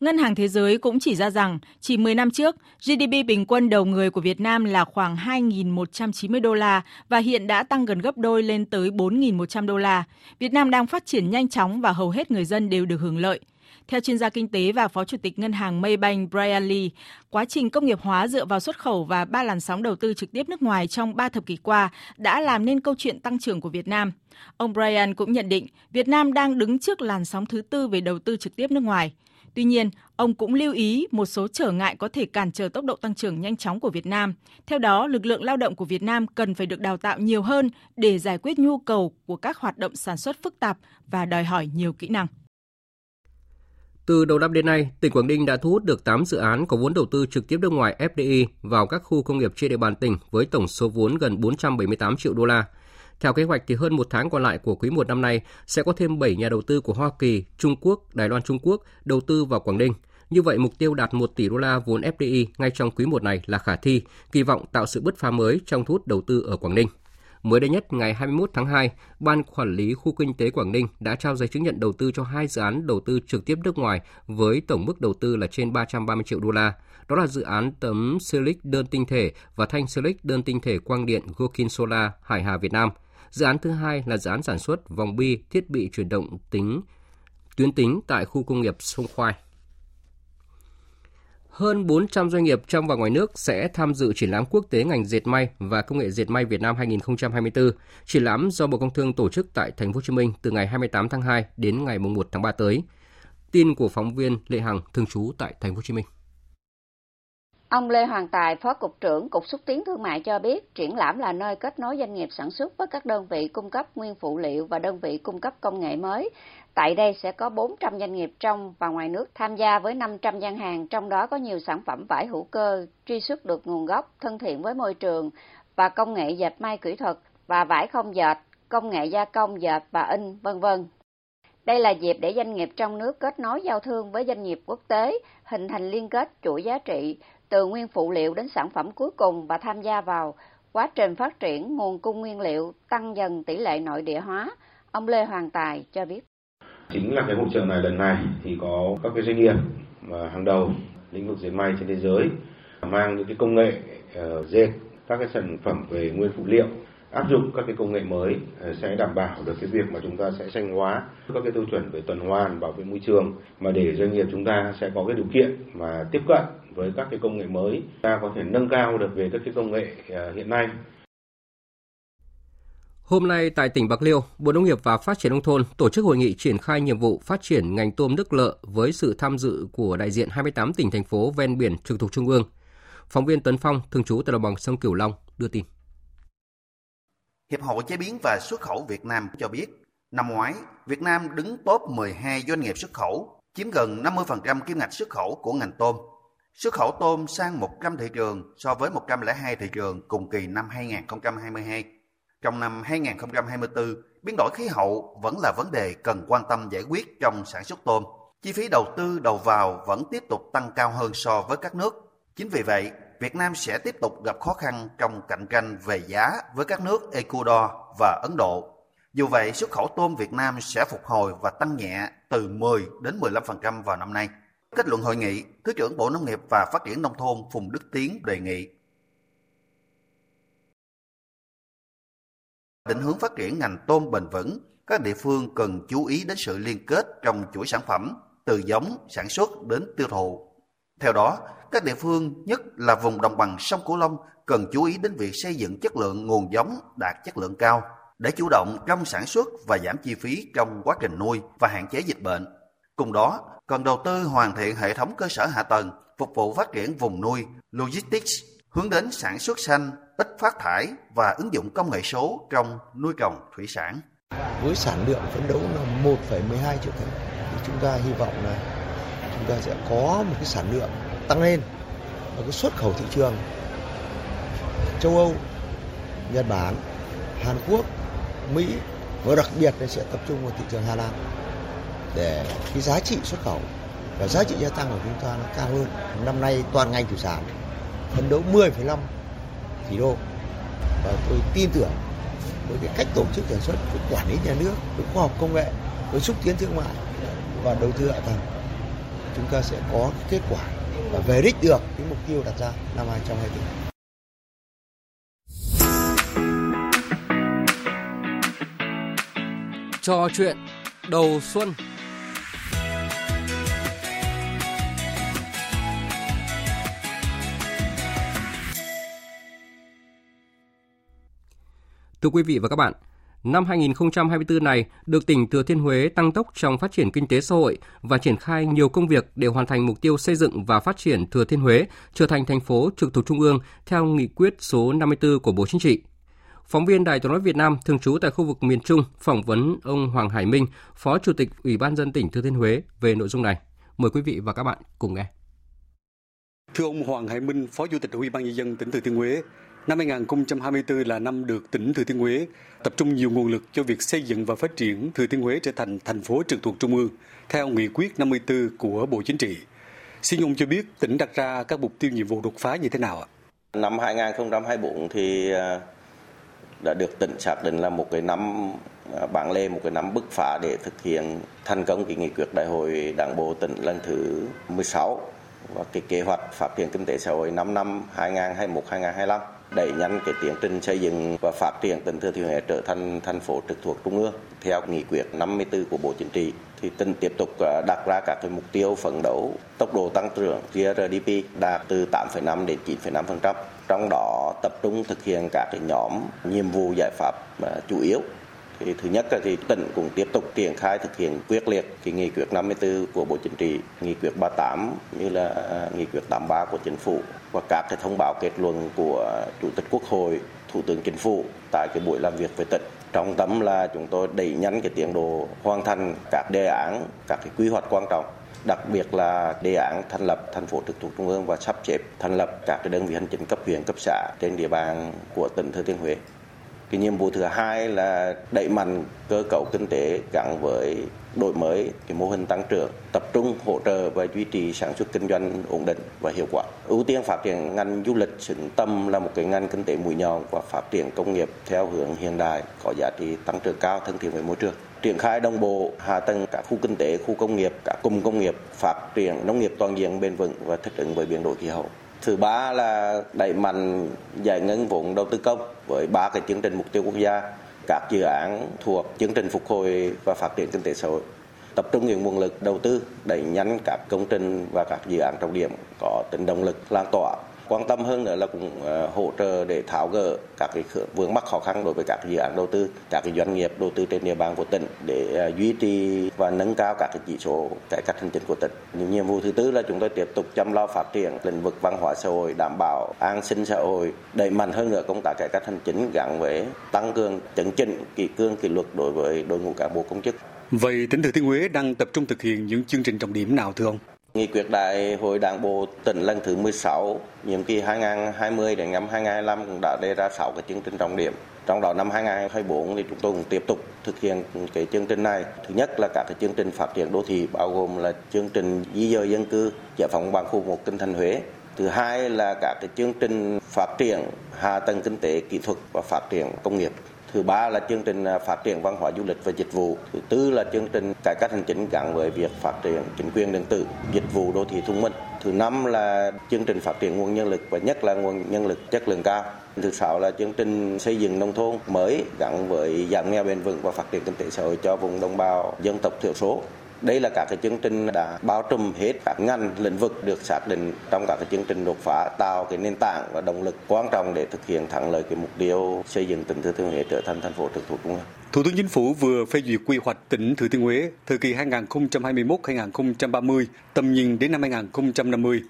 Ngân hàng Thế giới cũng chỉ ra rằng chỉ 10 năm trước, GDP bình quân đầu người của Việt Nam là khoảng 2.190 đô la và hiện đã tăng gần gấp đôi lên tới 4.100 đô la. Việt Nam đang phát triển nhanh chóng và hầu hết người dân đều được hưởng lợi. Theo chuyên gia kinh tế và Phó Chủ tịch Ngân hàng Maybank Brian Lee, quá trình công nghiệp hóa dựa vào xuất khẩu và ba làn sóng đầu tư trực tiếp nước ngoài trong ba thập kỷ qua đã làm nên câu chuyện tăng trưởng của Việt Nam. Ông Brian cũng nhận định Việt Nam đang đứng trước làn sóng thứ tư về đầu tư trực tiếp nước ngoài. Tuy nhiên, ông cũng lưu ý một số trở ngại có thể cản trở tốc độ tăng trưởng nhanh chóng của Việt Nam. Theo đó, lực lượng lao động của Việt Nam cần phải được đào tạo nhiều hơn để giải quyết nhu cầu của các hoạt động sản xuất phức tạp và đòi hỏi nhiều kỹ năng. Từ đầu năm đến nay, tỉnh Quảng Ninh đã thu hút được 8 dự án có vốn đầu tư trực tiếp nước ngoài FDI vào các khu công nghiệp trên địa bàn tỉnh với tổng số vốn gần 478 triệu đô la. Theo kế hoạch thì hơn một tháng còn lại của quý 1 năm nay sẽ có thêm 7 nhà đầu tư của Hoa Kỳ, Trung Quốc, Đài Loan Trung Quốc đầu tư vào Quảng Ninh. Như vậy, mục tiêu đạt 1 tỷ đô la vốn FDI ngay trong quý 1 này là khả thi, kỳ vọng tạo sự bứt phá mới trong thu hút đầu tư ở Quảng Ninh. Mới đây nhất, ngày 21 tháng 2, Ban Quản lý Khu Kinh tế Quảng Ninh đã trao giấy chứng nhận đầu tư cho hai dự án đầu tư trực tiếp nước ngoài với tổng mức đầu tư là trên 330 triệu đô la. Đó là dự án tấm Silic đơn tinh thể và thanh Silic đơn tinh thể quang điện Gokin Solar Hải Hà Việt Nam. Dự án thứ hai là dự án sản xuất vòng bi thiết bị chuyển động tính tuyến tính tại khu công nghiệp Sông Khoai. Hơn 400 doanh nghiệp trong và ngoài nước sẽ tham dự triển lãm quốc tế ngành dệt may và công nghệ dệt may Việt Nam 2024. Triển lãm do Bộ Công Thương tổ chức tại Thành phố Hồ Chí Minh từ ngày 28 tháng 2 đến ngày 1 tháng 3 tới. Tin của phóng viên Lệ Hằng thường trú tại Thành phố Hồ Chí Minh. Ông Lê Hoàng Tài, Phó Cục trưởng Cục Xúc tiến Thương mại cho biết, triển lãm là nơi kết nối doanh nghiệp sản xuất với các đơn vị cung cấp nguyên phụ liệu và đơn vị cung cấp công nghệ mới. Tại đây sẽ có 400 doanh nghiệp trong và ngoài nước tham gia với 500 gian hàng, trong đó có nhiều sản phẩm vải hữu cơ, truy xuất được nguồn gốc, thân thiện với môi trường và công nghệ dệt may kỹ thuật và vải không dệt, công nghệ gia công dệt và in, vân vân. Đây là dịp để doanh nghiệp trong nước kết nối giao thương với doanh nghiệp quốc tế, hình thành liên kết chuỗi giá trị, từ nguyên phụ liệu đến sản phẩm cuối cùng và tham gia vào quá trình phát triển nguồn cung nguyên liệu tăng dần tỷ lệ nội địa hóa. Ông Lê Hoàng Tài cho biết. Chính là cái hội trợ này lần này thì có các cái doanh nghiệp mà hàng đầu lĩnh vực dệt may trên thế giới mang những cái công nghệ uh, dệt các cái sản phẩm về nguyên phụ liệu áp dụng các cái công nghệ mới ờ, sẽ đảm bảo được cái việc mà chúng ta sẽ xanh hóa các cái tiêu chuẩn về tuần hoàn bảo vệ môi trường. Mà để doanh nghiệp chúng ta sẽ có cái điều kiện mà tiếp cận với các cái công nghệ mới ta có thể nâng cao được về các cái công nghệ ờ, hiện nay. Hôm nay tại tỉnh Bạc Liêu, Bộ Nông nghiệp và Phát triển nông thôn tổ chức hội nghị triển khai nhiệm vụ phát triển ngành tôm nước lợ với sự tham dự của đại diện 28 tỉnh thành phố ven biển trực thuộc trung ương. Phóng viên Tuấn Phong, thường trú tại đồng bằng sông Cửu Long đưa tin. Hiệp hội Chế biến và Xuất khẩu Việt Nam cho biết, năm ngoái, Việt Nam đứng top 12 doanh nghiệp xuất khẩu, chiếm gần 50% kim ngạch xuất khẩu của ngành tôm. Xuất khẩu tôm sang 100 thị trường so với 102 thị trường cùng kỳ năm 2022. Trong năm 2024, biến đổi khí hậu vẫn là vấn đề cần quan tâm giải quyết trong sản xuất tôm. Chi phí đầu tư đầu vào vẫn tiếp tục tăng cao hơn so với các nước. Chính vì vậy, Việt Nam sẽ tiếp tục gặp khó khăn trong cạnh tranh về giá với các nước Ecuador và Ấn Độ. Dù vậy, xuất khẩu tôm Việt Nam sẽ phục hồi và tăng nhẹ từ 10 đến 15% vào năm nay. Kết luận hội nghị, Thứ trưởng Bộ Nông nghiệp và Phát triển Nông thôn Phùng Đức Tiến đề nghị định hướng phát triển ngành tôm bền vững, các địa phương cần chú ý đến sự liên kết trong chuỗi sản phẩm, từ giống, sản xuất đến tiêu thụ. Theo đó, các địa phương, nhất là vùng đồng bằng sông Cửu Long, cần chú ý đến việc xây dựng chất lượng nguồn giống đạt chất lượng cao để chủ động trong sản xuất và giảm chi phí trong quá trình nuôi và hạn chế dịch bệnh. Cùng đó, cần đầu tư hoàn thiện hệ thống cơ sở hạ tầng phục vụ phát triển vùng nuôi, logistics, hướng đến sản xuất xanh, ít phát thải và ứng dụng công nghệ số trong nuôi trồng thủy sản. Với sản lượng phấn đấu là 1,12 triệu tấn thì chúng ta hy vọng là chúng ta sẽ có một cái sản lượng tăng lên và cái xuất khẩu thị trường châu Âu, Nhật Bản, Hàn Quốc, Mỹ và đặc biệt là sẽ tập trung vào thị trường Hà Lan để cái giá trị xuất khẩu và giá trị gia tăng của chúng ta nó cao hơn. Năm nay toàn ngành thủy sản phấn đấu 10,5 tỷ đô và tôi tin tưởng với cái cách tổ chức sản xuất, với quản lý nhà nước, với khoa học công nghệ, với xúc tiến thương mại và đầu tư hạ tầng chúng ta sẽ có kết quả và về đích được cái mục tiêu đặt ra năm 2024. Trò chuyện đầu xuân Thưa quý vị và các bạn, năm 2024 này được tỉnh Thừa Thiên Huế tăng tốc trong phát triển kinh tế xã hội và triển khai nhiều công việc để hoàn thành mục tiêu xây dựng và phát triển Thừa Thiên Huế trở thành thành phố trực thuộc Trung ương theo nghị quyết số 54 của Bộ Chính trị. Phóng viên Đài tiếng nói Việt Nam thường trú tại khu vực miền Trung phỏng vấn ông Hoàng Hải Minh, Phó Chủ tịch Ủy ban dân tỉnh Thừa Thiên Huế về nội dung này. Mời quý vị và các bạn cùng nghe. Thưa ông Hoàng Hải Minh, Phó Chủ tịch Ủy ban nhân dân tỉnh Thừa Thiên Huế, Năm 2024 là năm được tỉnh Thừa Thiên Huế tập trung nhiều nguồn lực cho việc xây dựng và phát triển Thừa Thiên Huế trở thành thành phố trực thuộc Trung ương, theo nghị quyết 54 của Bộ Chính trị. Xin Nhung cho biết tỉnh đặt ra các mục tiêu nhiệm vụ đột phá như thế nào ạ? Năm 2024 thì à, đã được tỉnh xác định là một cái năm à, bản lề, một cái năm bứt phá để thực hiện thành công cái nghị quyết đại hội đảng bộ tỉnh lần thứ 16 và cái kế hoạch phát triển kinh tế xã hội 5 năm 2021-2025 đẩy nhanh cái tiến trình xây dựng và phát triển tỉnh Thừa Thiên Huế trở thành thành phố trực thuộc trung ương theo nghị quyết 54 của Bộ Chính trị thì tỉnh tiếp tục à, đặt ra các cái mục tiêu phấn đấu tốc độ tăng trưởng GRDP đạt từ 8,5 đến 9,5%. Trong đó tập trung thực hiện các cái nhóm nhiệm vụ giải pháp à, chủ yếu thì thứ nhất là thì tỉnh cũng tiếp tục triển khai thực hiện quyết liệt cái nghị quyết 54 của Bộ Chính trị, nghị quyết 38 như là à, nghị quyết 83 của Chính phủ và các cái thông báo kết luận của Chủ tịch Quốc hội, Thủ tướng Chính phủ tại cái buổi làm việc với tỉnh. Trong tâm là chúng tôi đẩy nhanh cái tiến độ hoàn thành các đề án, các cái quy hoạch quan trọng đặc biệt là đề án thành lập thành phố trực thuộc trung ương và sắp xếp thành lập các cái đơn vị hành chính cấp huyện cấp xã trên địa bàn của tỉnh Thừa Thiên Huế cái nhiệm vụ thứ hai là đẩy mạnh cơ cấu kinh tế gắn với đổi mới, cái mô hình tăng trưởng, tập trung hỗ trợ và duy trì sản xuất kinh doanh ổn định và hiệu quả. Ưu tiên phát triển ngành du lịch xứng tâm là một cái ngành kinh tế mũi nhọn và phát triển công nghiệp theo hướng hiện đại, có giá trị tăng trưởng cao, thân thiện với môi trường. Triển khai đồng bộ hạ tầng các khu kinh tế, khu công nghiệp, các cụm công nghiệp, phát triển nông nghiệp toàn diện bền vững và thích ứng với biến đổi khí hậu. Thứ ba là đẩy mạnh giải ngân vốn đầu tư công với ba cái chương trình mục tiêu quốc gia, các dự án thuộc chương trình phục hồi và phát triển kinh tế xã hội. Tập trung những nguồn lực đầu tư đẩy nhanh các công trình và các dự án trọng điểm có tính động lực lan tỏa quan tâm hơn nữa là cũng ờ, hỗ trợ để tháo gỡ các cái vướng mắc khó khăn đối với các dự án đầu tư, các cái doanh nghiệp đầu tư trên địa bàn của tỉnh để ờ, duy trì và nâng cao các cái chỉ số cải cách hành chính của tỉnh những nhiệm vụ thứ tư là chúng tôi tiếp tục chăm lo phát triển lĩnh vực văn hóa xã hội, đảm bảo an sinh xã hội, đẩy mạnh hơn nữa công tác cải cách hành chính gắn với tăng cường chấn chỉnh kỷ cương, kỷ luật đối với đội ngũ cán bộ công chức Vậy tỉnh Thừa Thiên Huế đang tập trung thực hiện những chương trình trọng điểm nào thưa ông? Nghị quyết đại hội đảng bộ tỉnh lần thứ 16, nhiệm kỳ 2020 đến năm 2025 cũng đã đề ra 6 cái chương trình trọng điểm. Trong đó năm 2024 thì chúng tôi cũng tiếp tục thực hiện cái chương trình này. Thứ nhất là các cái chương trình phát triển đô thị bao gồm là chương trình di dời dân cư, giải phóng bằng khu một kinh thành Huế. Thứ hai là các cái chương trình phát triển hạ tầng kinh tế kỹ thuật và phát triển công nghiệp thứ ba là chương trình à, phát triển văn hóa du lịch và dịch vụ. Thứ tư là chương trình cải cách hành chính gắn với việc phát triển chính quyền điện tử, dịch vụ đô thị thông minh. Thứ năm là chương trình phát triển nguồn nhân lực và nhất là nguồn nhân lực chất lượng cao. Thứ sáu là chương trình xây dựng nông thôn mới gắn với giảm nghèo bền vững và phát triển kinh tế xã hội cho vùng đồng bào dân tộc thiểu số đây là các cái chương trình đã bao trùm hết các ngành lĩnh vực được xác định trong các cái chương trình đột phá tạo cái nền tảng và động lực quan trọng để thực hiện thắng lợi cái mục tiêu xây dựng tỉnh Thừa Thiên Huế trở thành thành phố trực thuộc trung ương. Thủ tướng Chính phủ vừa phê duyệt quy hoạch tỉnh Thừa Thiên Huế thời kỳ 2021-2030, tầm nhìn đến năm 2050.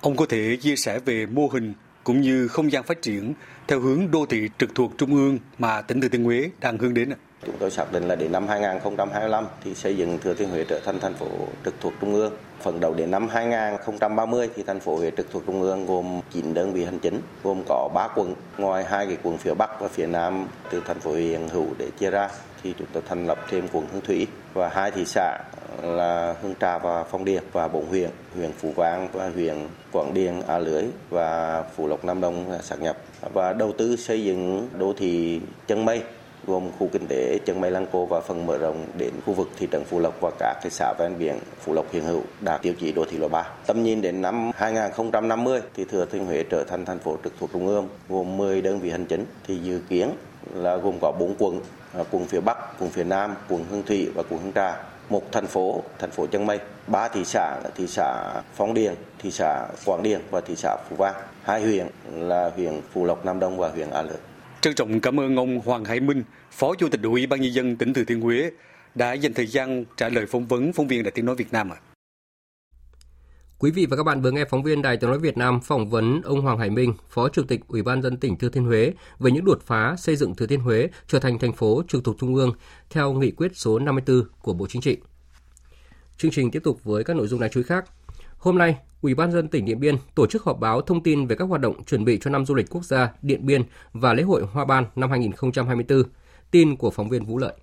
Ông có thể chia sẻ về mô hình cũng như không gian phát triển theo hướng đô thị trực thuộc trung ương mà tỉnh Thừa Thiên Huế đang hướng đến ạ? Chúng tôi xác định là đến năm 2025 thì xây dựng Thừa Thiên Huế trở thành thành phố trực thuộc trung ương. Phần đầu đến năm 2030 thì thành phố Huế trực thuộc trung ương gồm 9 đơn vị hành chính, gồm có 3 quận, ngoài hai cái quận phía Bắc và phía Nam từ thành phố Huế hiện hữu để chia ra thì chúng tôi thành lập thêm quận Hương Thủy và hai thị xã là Hương Trà và Phong Điền và bốn huyện, huyện Phú Vang và huyện Quảng Điền, A Lưới và Phú Lộc Nam Đông sáp nhập và đầu tư xây dựng đô thị chân mây gồm khu kinh tế chân mây Lăng Cô và phần mở rộng đến khu vực thị trấn Phú Lộc và các thị xã ven biển Phú Lộc hiện hữu đạt tiêu chí đô thị loại 3. Tầm nhìn đến năm 2050 thì Thừa Thiên Huế trở thành thành phố trực thuộc trung ương gồm 10 đơn vị hành chính thì dự kiến là gồm có 4 quận, à, quận phía Bắc, quận phía Nam, quận Hương Thủy và quận Hương Trà một thành phố, thành phố Chân Mây, ba thị xã là thị xã Phong Điền, thị xã Quảng Điền và thị xã Phú Vang. Hai huyện là huyện Phú Lộc Nam Đông và huyện A Lưới. Trân trọng cảm ơn ông Hoàng Hải Minh, Phó Chủ tịch Ủy ban nhân dân tỉnh Thừa Thiên Huế đã dành thời gian trả lời phỏng vấn phóng viên Đài Tiếng nói Việt Nam ạ. Quý vị và các bạn vừa nghe phóng viên Đài Tiếng nói Việt Nam phỏng vấn ông Hoàng Hải Minh, Phó Chủ tịch Ủy ban dân tỉnh Thừa Thiên Huế về những đột phá xây dựng Thừa Thiên Huế trở thành thành phố trực thuộc trung ương theo nghị quyết số 54 của Bộ Chính trị. Chương trình tiếp tục với các nội dung đáng chú ý khác. Hôm nay, Ủy ban dân tỉnh Điện Biên tổ chức họp báo thông tin về các hoạt động chuẩn bị cho năm du lịch quốc gia Điện Biên và lễ hội Hoa Ban năm 2024. Tin của phóng viên Vũ Lợi.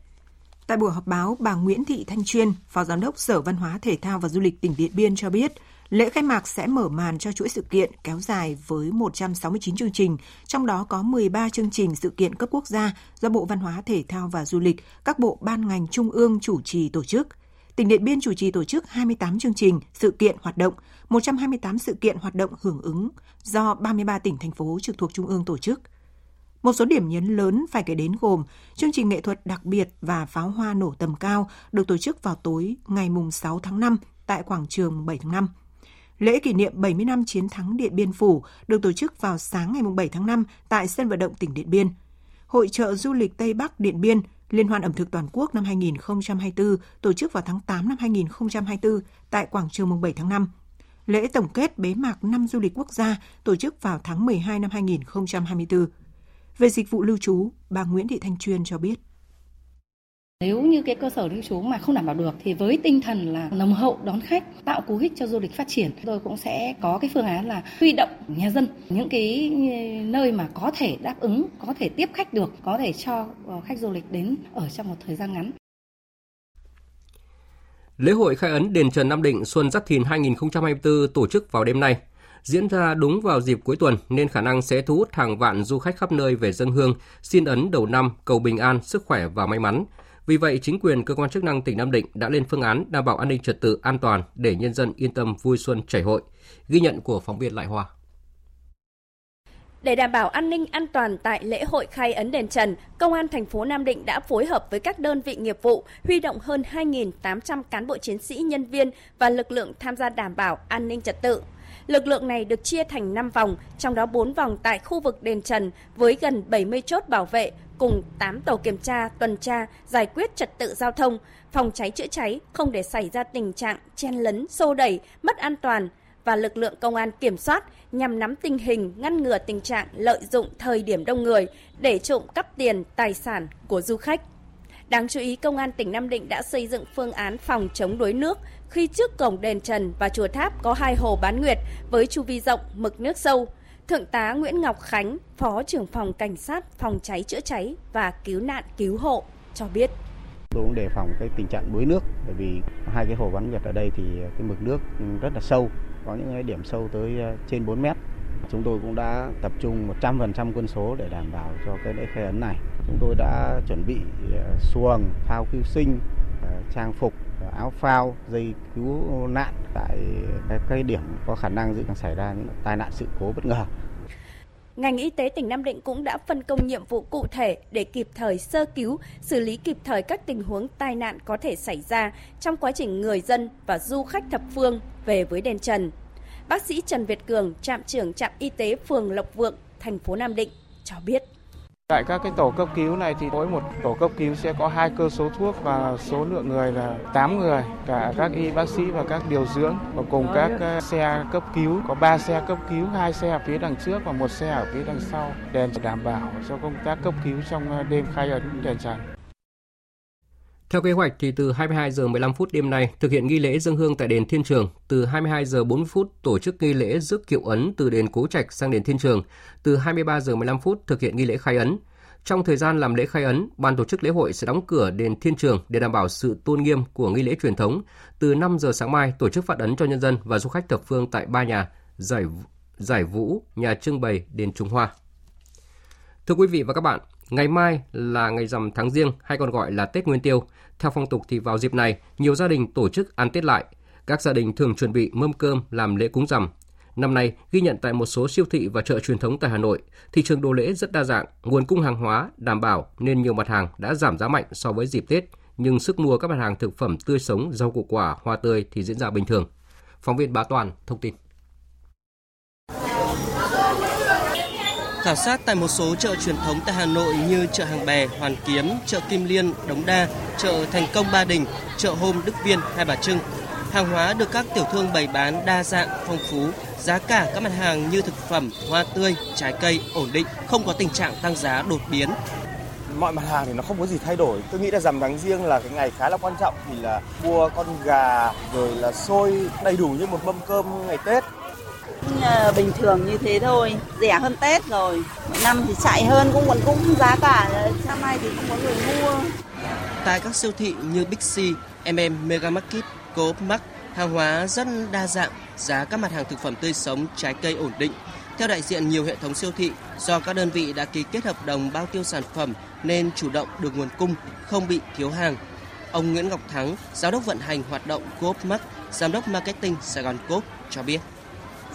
Tại buổi họp báo, bà Nguyễn Thị Thanh Chuyên, Phó Giám đốc Sở Văn hóa Thể thao và Du lịch tỉnh Điện Biên cho biết, lễ khai mạc sẽ mở màn cho chuỗi sự kiện kéo dài với 169 chương trình, trong đó có 13 chương trình sự kiện cấp quốc gia do Bộ Văn hóa Thể thao và Du lịch, các bộ ban ngành trung ương chủ trì tổ chức – tỉnh Điện Biên chủ trì tổ chức 28 chương trình, sự kiện hoạt động, 128 sự kiện hoạt động hưởng ứng do 33 tỉnh thành phố trực thuộc trung ương tổ chức. Một số điểm nhấn lớn phải kể đến gồm chương trình nghệ thuật đặc biệt và pháo hoa nổ tầm cao được tổ chức vào tối ngày 6 tháng 5 tại quảng trường 7 tháng 5. Lễ kỷ niệm 70 năm chiến thắng Điện Biên Phủ được tổ chức vào sáng ngày 7 tháng 5 tại sân vận động tỉnh Điện Biên. Hội trợ du lịch Tây Bắc Điện Biên Liên hoan ẩm thực toàn quốc năm 2024 tổ chức vào tháng 8 năm 2024 tại quảng trường mùng 7 tháng 5. Lễ tổng kết bế mạc năm du lịch quốc gia tổ chức vào tháng 12 năm 2024. Về dịch vụ lưu trú, bà Nguyễn Thị Thanh Chuyên cho biết. Nếu như cái cơ sở lưu trú mà không đảm bảo được thì với tinh thần là nồng hậu đón khách, tạo cú hích cho du lịch phát triển, tôi cũng sẽ có cái phương án là huy động nhà dân những cái nơi mà có thể đáp ứng, có thể tiếp khách được, có thể cho ờ, khách du lịch đến ở trong một thời gian ngắn. Lễ hội khai ấn đền Trần Nam Định Xuân Giáp Thìn 2024 tổ chức vào đêm nay. Diễn ra đúng vào dịp cuối tuần nên khả năng sẽ thu hút hàng vạn du khách khắp nơi về dân hương, xin ấn đầu năm, cầu bình an, sức khỏe và may mắn. Vì vậy, chính quyền cơ quan chức năng tỉnh Nam Định đã lên phương án đảm bảo an ninh trật tự an toàn để nhân dân yên tâm vui xuân chảy hội. Ghi nhận của phóng viên Lại Hoa. Để đảm bảo an ninh an toàn tại lễ hội khai ấn đền Trần, Công an thành phố Nam Định đã phối hợp với các đơn vị nghiệp vụ huy động hơn 2.800 cán bộ chiến sĩ nhân viên và lực lượng tham gia đảm bảo an ninh trật tự. Lực lượng này được chia thành 5 vòng, trong đó 4 vòng tại khu vực đền Trần với gần 70 chốt bảo vệ cùng 8 tàu kiểm tra, tuần tra, giải quyết trật tự giao thông, phòng cháy chữa cháy không để xảy ra tình trạng chen lấn, xô đẩy, mất an toàn và lực lượng công an kiểm soát nhằm nắm tình hình ngăn ngừa tình trạng lợi dụng thời điểm đông người để trộm cắp tiền, tài sản của du khách. Đáng chú ý, Công an tỉnh Nam Định đã xây dựng phương án phòng chống đuối nước khi trước cổng đền Trần và chùa Tháp có hai hồ bán nguyệt với chu vi rộng, mực nước sâu. Thượng tá Nguyễn Ngọc Khánh, Phó trưởng phòng Cảnh sát phòng cháy chữa cháy và cứu nạn cứu hộ cho biết. Tôi cũng đề phòng cái tình trạng đuối nước bởi vì hai cái hồ bán nguyệt ở đây thì cái mực nước rất là sâu, có những cái điểm sâu tới ờ, trên 4 mét Chúng tôi cũng đã tập trung 100% quân số để đảm bảo cho cái lễ khai ấn này. Chúng tôi đã chuẩn bị ờ, xuồng, phao cứu sinh, ờ, trang phục, áo phao, dây cứu nạn tại cái điểm có khả năng dự xảy ra những tai nạn sự cố bất ngờ. Ngành y tế tỉnh Nam Định cũng đã phân công nhiệm vụ cụ thể để kịp thời sơ cứu, xử lý kịp thời các tình huống tai nạn có thể xảy ra trong quá trình người dân và du khách thập phương về với đền Trần. Bác sĩ Trần Việt Cường, trạm trưởng trạm y tế phường Lộc Vượng, thành phố Nam Định cho biết. Tại các cái tổ cấp cứu này thì mỗi một tổ cấp cứu sẽ có hai cơ số thuốc và số lượng người là 8 người, cả các y bác sĩ và các điều dưỡng và cùng các ờ, xe cấp cứu, có 3 xe cấp cứu, hai xe ở phía đằng trước và một xe ở phía đằng sau để đảm bảo cho công tác cấp cứu trong ờ, đêm khai ấn đền Trần. Theo kế hoạch thì từ 22 giờ 15 phút đêm nay thực hiện nghi lễ dâng hương tại đền Thiên Trường, từ 22 giờ 4 phút tổ chức nghi lễ rước kiệu ấn từ đền Cố Trạch sang đền Thiên Trường, từ 23 giờ 15 phút thực hiện nghi lễ khai ấn. Trong thời gian làm lễ khai ấn, ban tổ chức lễ hội sẽ đóng cửa đền Thiên Trường để đảm bảo sự tôn nghiêm của nghi lễ truyền thống. Từ 5 giờ sáng mai tổ chức phát ấn cho nhân dân và du khách thập phương tại ba nhà giải giải vũ, nhà trưng bày, đền Trung Hoa. Thưa quý vị và các bạn, ngày mai là ngày rằm tháng riêng hay còn gọi là Tết Nguyên Tiêu. Theo phong tục thì vào dịp này, nhiều gia đình tổ chức ăn Tết lại. Các gia đình thường chuẩn bị mâm cơm làm lễ cúng rằm. Năm nay, ghi nhận tại một số siêu thị và chợ truyền thống tại Hà Nội, thị trường đồ lễ rất đa dạng, nguồn cung hàng hóa đảm bảo nên nhiều mặt hàng đã giảm giá mạnh so với dịp Tết, nhưng sức mua các mặt hàng thực phẩm tươi sống, rau củ quả, hoa tươi thì diễn ra bình thường. Phóng viên Bá Toàn thông tin. Khảo sát tại một số chợ truyền thống tại Hà Nội như chợ Hàng Bè, Hoàn Kiếm, chợ Kim Liên, Đống Đa, chợ Thành Công Ba Đình, chợ Hôm Đức Viên, Hai Bà Trưng. Hàng hóa được các tiểu thương bày bán đa dạng, phong phú, giá cả các mặt hàng như thực phẩm, hoa tươi, trái cây ổn định, không có tình trạng tăng giá đột biến. Mọi mặt hàng thì nó không có gì thay đổi. Tôi nghĩ là rằm tháng riêng là cái ngày khá là quan trọng thì là mua con gà rồi là xôi đầy đủ như một mâm cơm ngày Tết Ờ, bình thường như thế thôi rẻ hơn tết rồi mỗi năm thì chạy hơn cũng còn cũng giá cả năm nay thì không có người mua tại các siêu thị như Big C, MM Mega Market, Coop Mart, hàng hóa rất đa dạng, giá các mặt hàng thực phẩm tươi sống, trái cây ổn định. Theo đại diện nhiều hệ thống siêu thị, do các đơn vị đã ký kết hợp đồng bao tiêu sản phẩm nên chủ động được nguồn cung, không bị thiếu hàng. Ông Nguyễn Ngọc Thắng, giám đốc vận hành hoạt động Coop Mart, giám đốc marketing Sài Gòn Coop cho biết.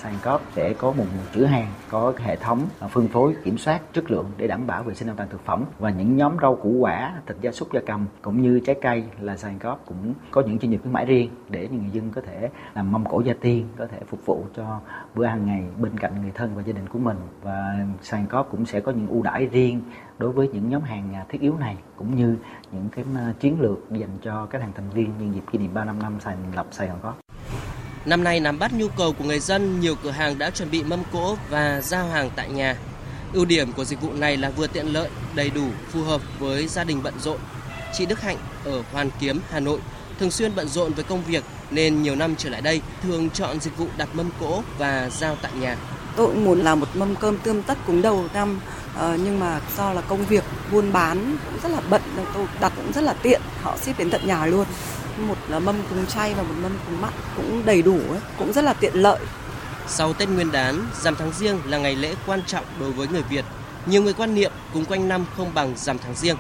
Saincop sẽ có một trữ hàng, có hệ thống à, phân phối, kiểm soát chất lượng để đảm bảo vệ sinh an toàn thực phẩm và những nhóm rau củ quả, thịt gia súc gia cầm cũng như trái cây là Saincop cũng có những chương trình khuyến mãi riêng để người dân có thể làm mâm cổ gia tiên, có thể phục vụ cho bữa ăn ngày bên cạnh người thân và gia đình của mình và Saincop cũng sẽ có những ưu đãi riêng đối với những nhóm hàng à, thiết yếu này, cũng như những cái à, chiến lược dành cho các hàng thành viên nhân dịp kỷ niệm 35 năm thành lập Sài Gòn Cop. Năm nay nắm bắt nhu cầu của người dân, nhiều cửa hàng đã chuẩn bị mâm cỗ và giao hàng tại nhà. Ưu điểm của dịch vụ này là vừa tiện lợi, đầy đủ, phù hợp với gia đình bận rộn. Chị Đức Hạnh ở Hoàn Kiếm, Hà Nội thường xuyên bận rộn với công việc nên nhiều năm trở lại đây thường chọn dịch vụ đặt mâm cỗ và giao tại nhà. Tôi cũng muốn làm một mâm cơm tươm tất cúng đầu năm ờ, nhưng mà do là công việc buôn bán cũng rất là bận nên tôi đặt cũng rất là tiện họ ship đến tận nhà luôn một là mâm cúng chay và một mâm cúng mặn cũng đầy đủ ấy, cũng rất là tiện lợi. Sau Tết Nguyên đán, rằm tháng Giêng là ngày lễ quan trọng đối với người Việt. Nhiều người quan niệm cúng quanh năm không bằng rằm tháng Giêng.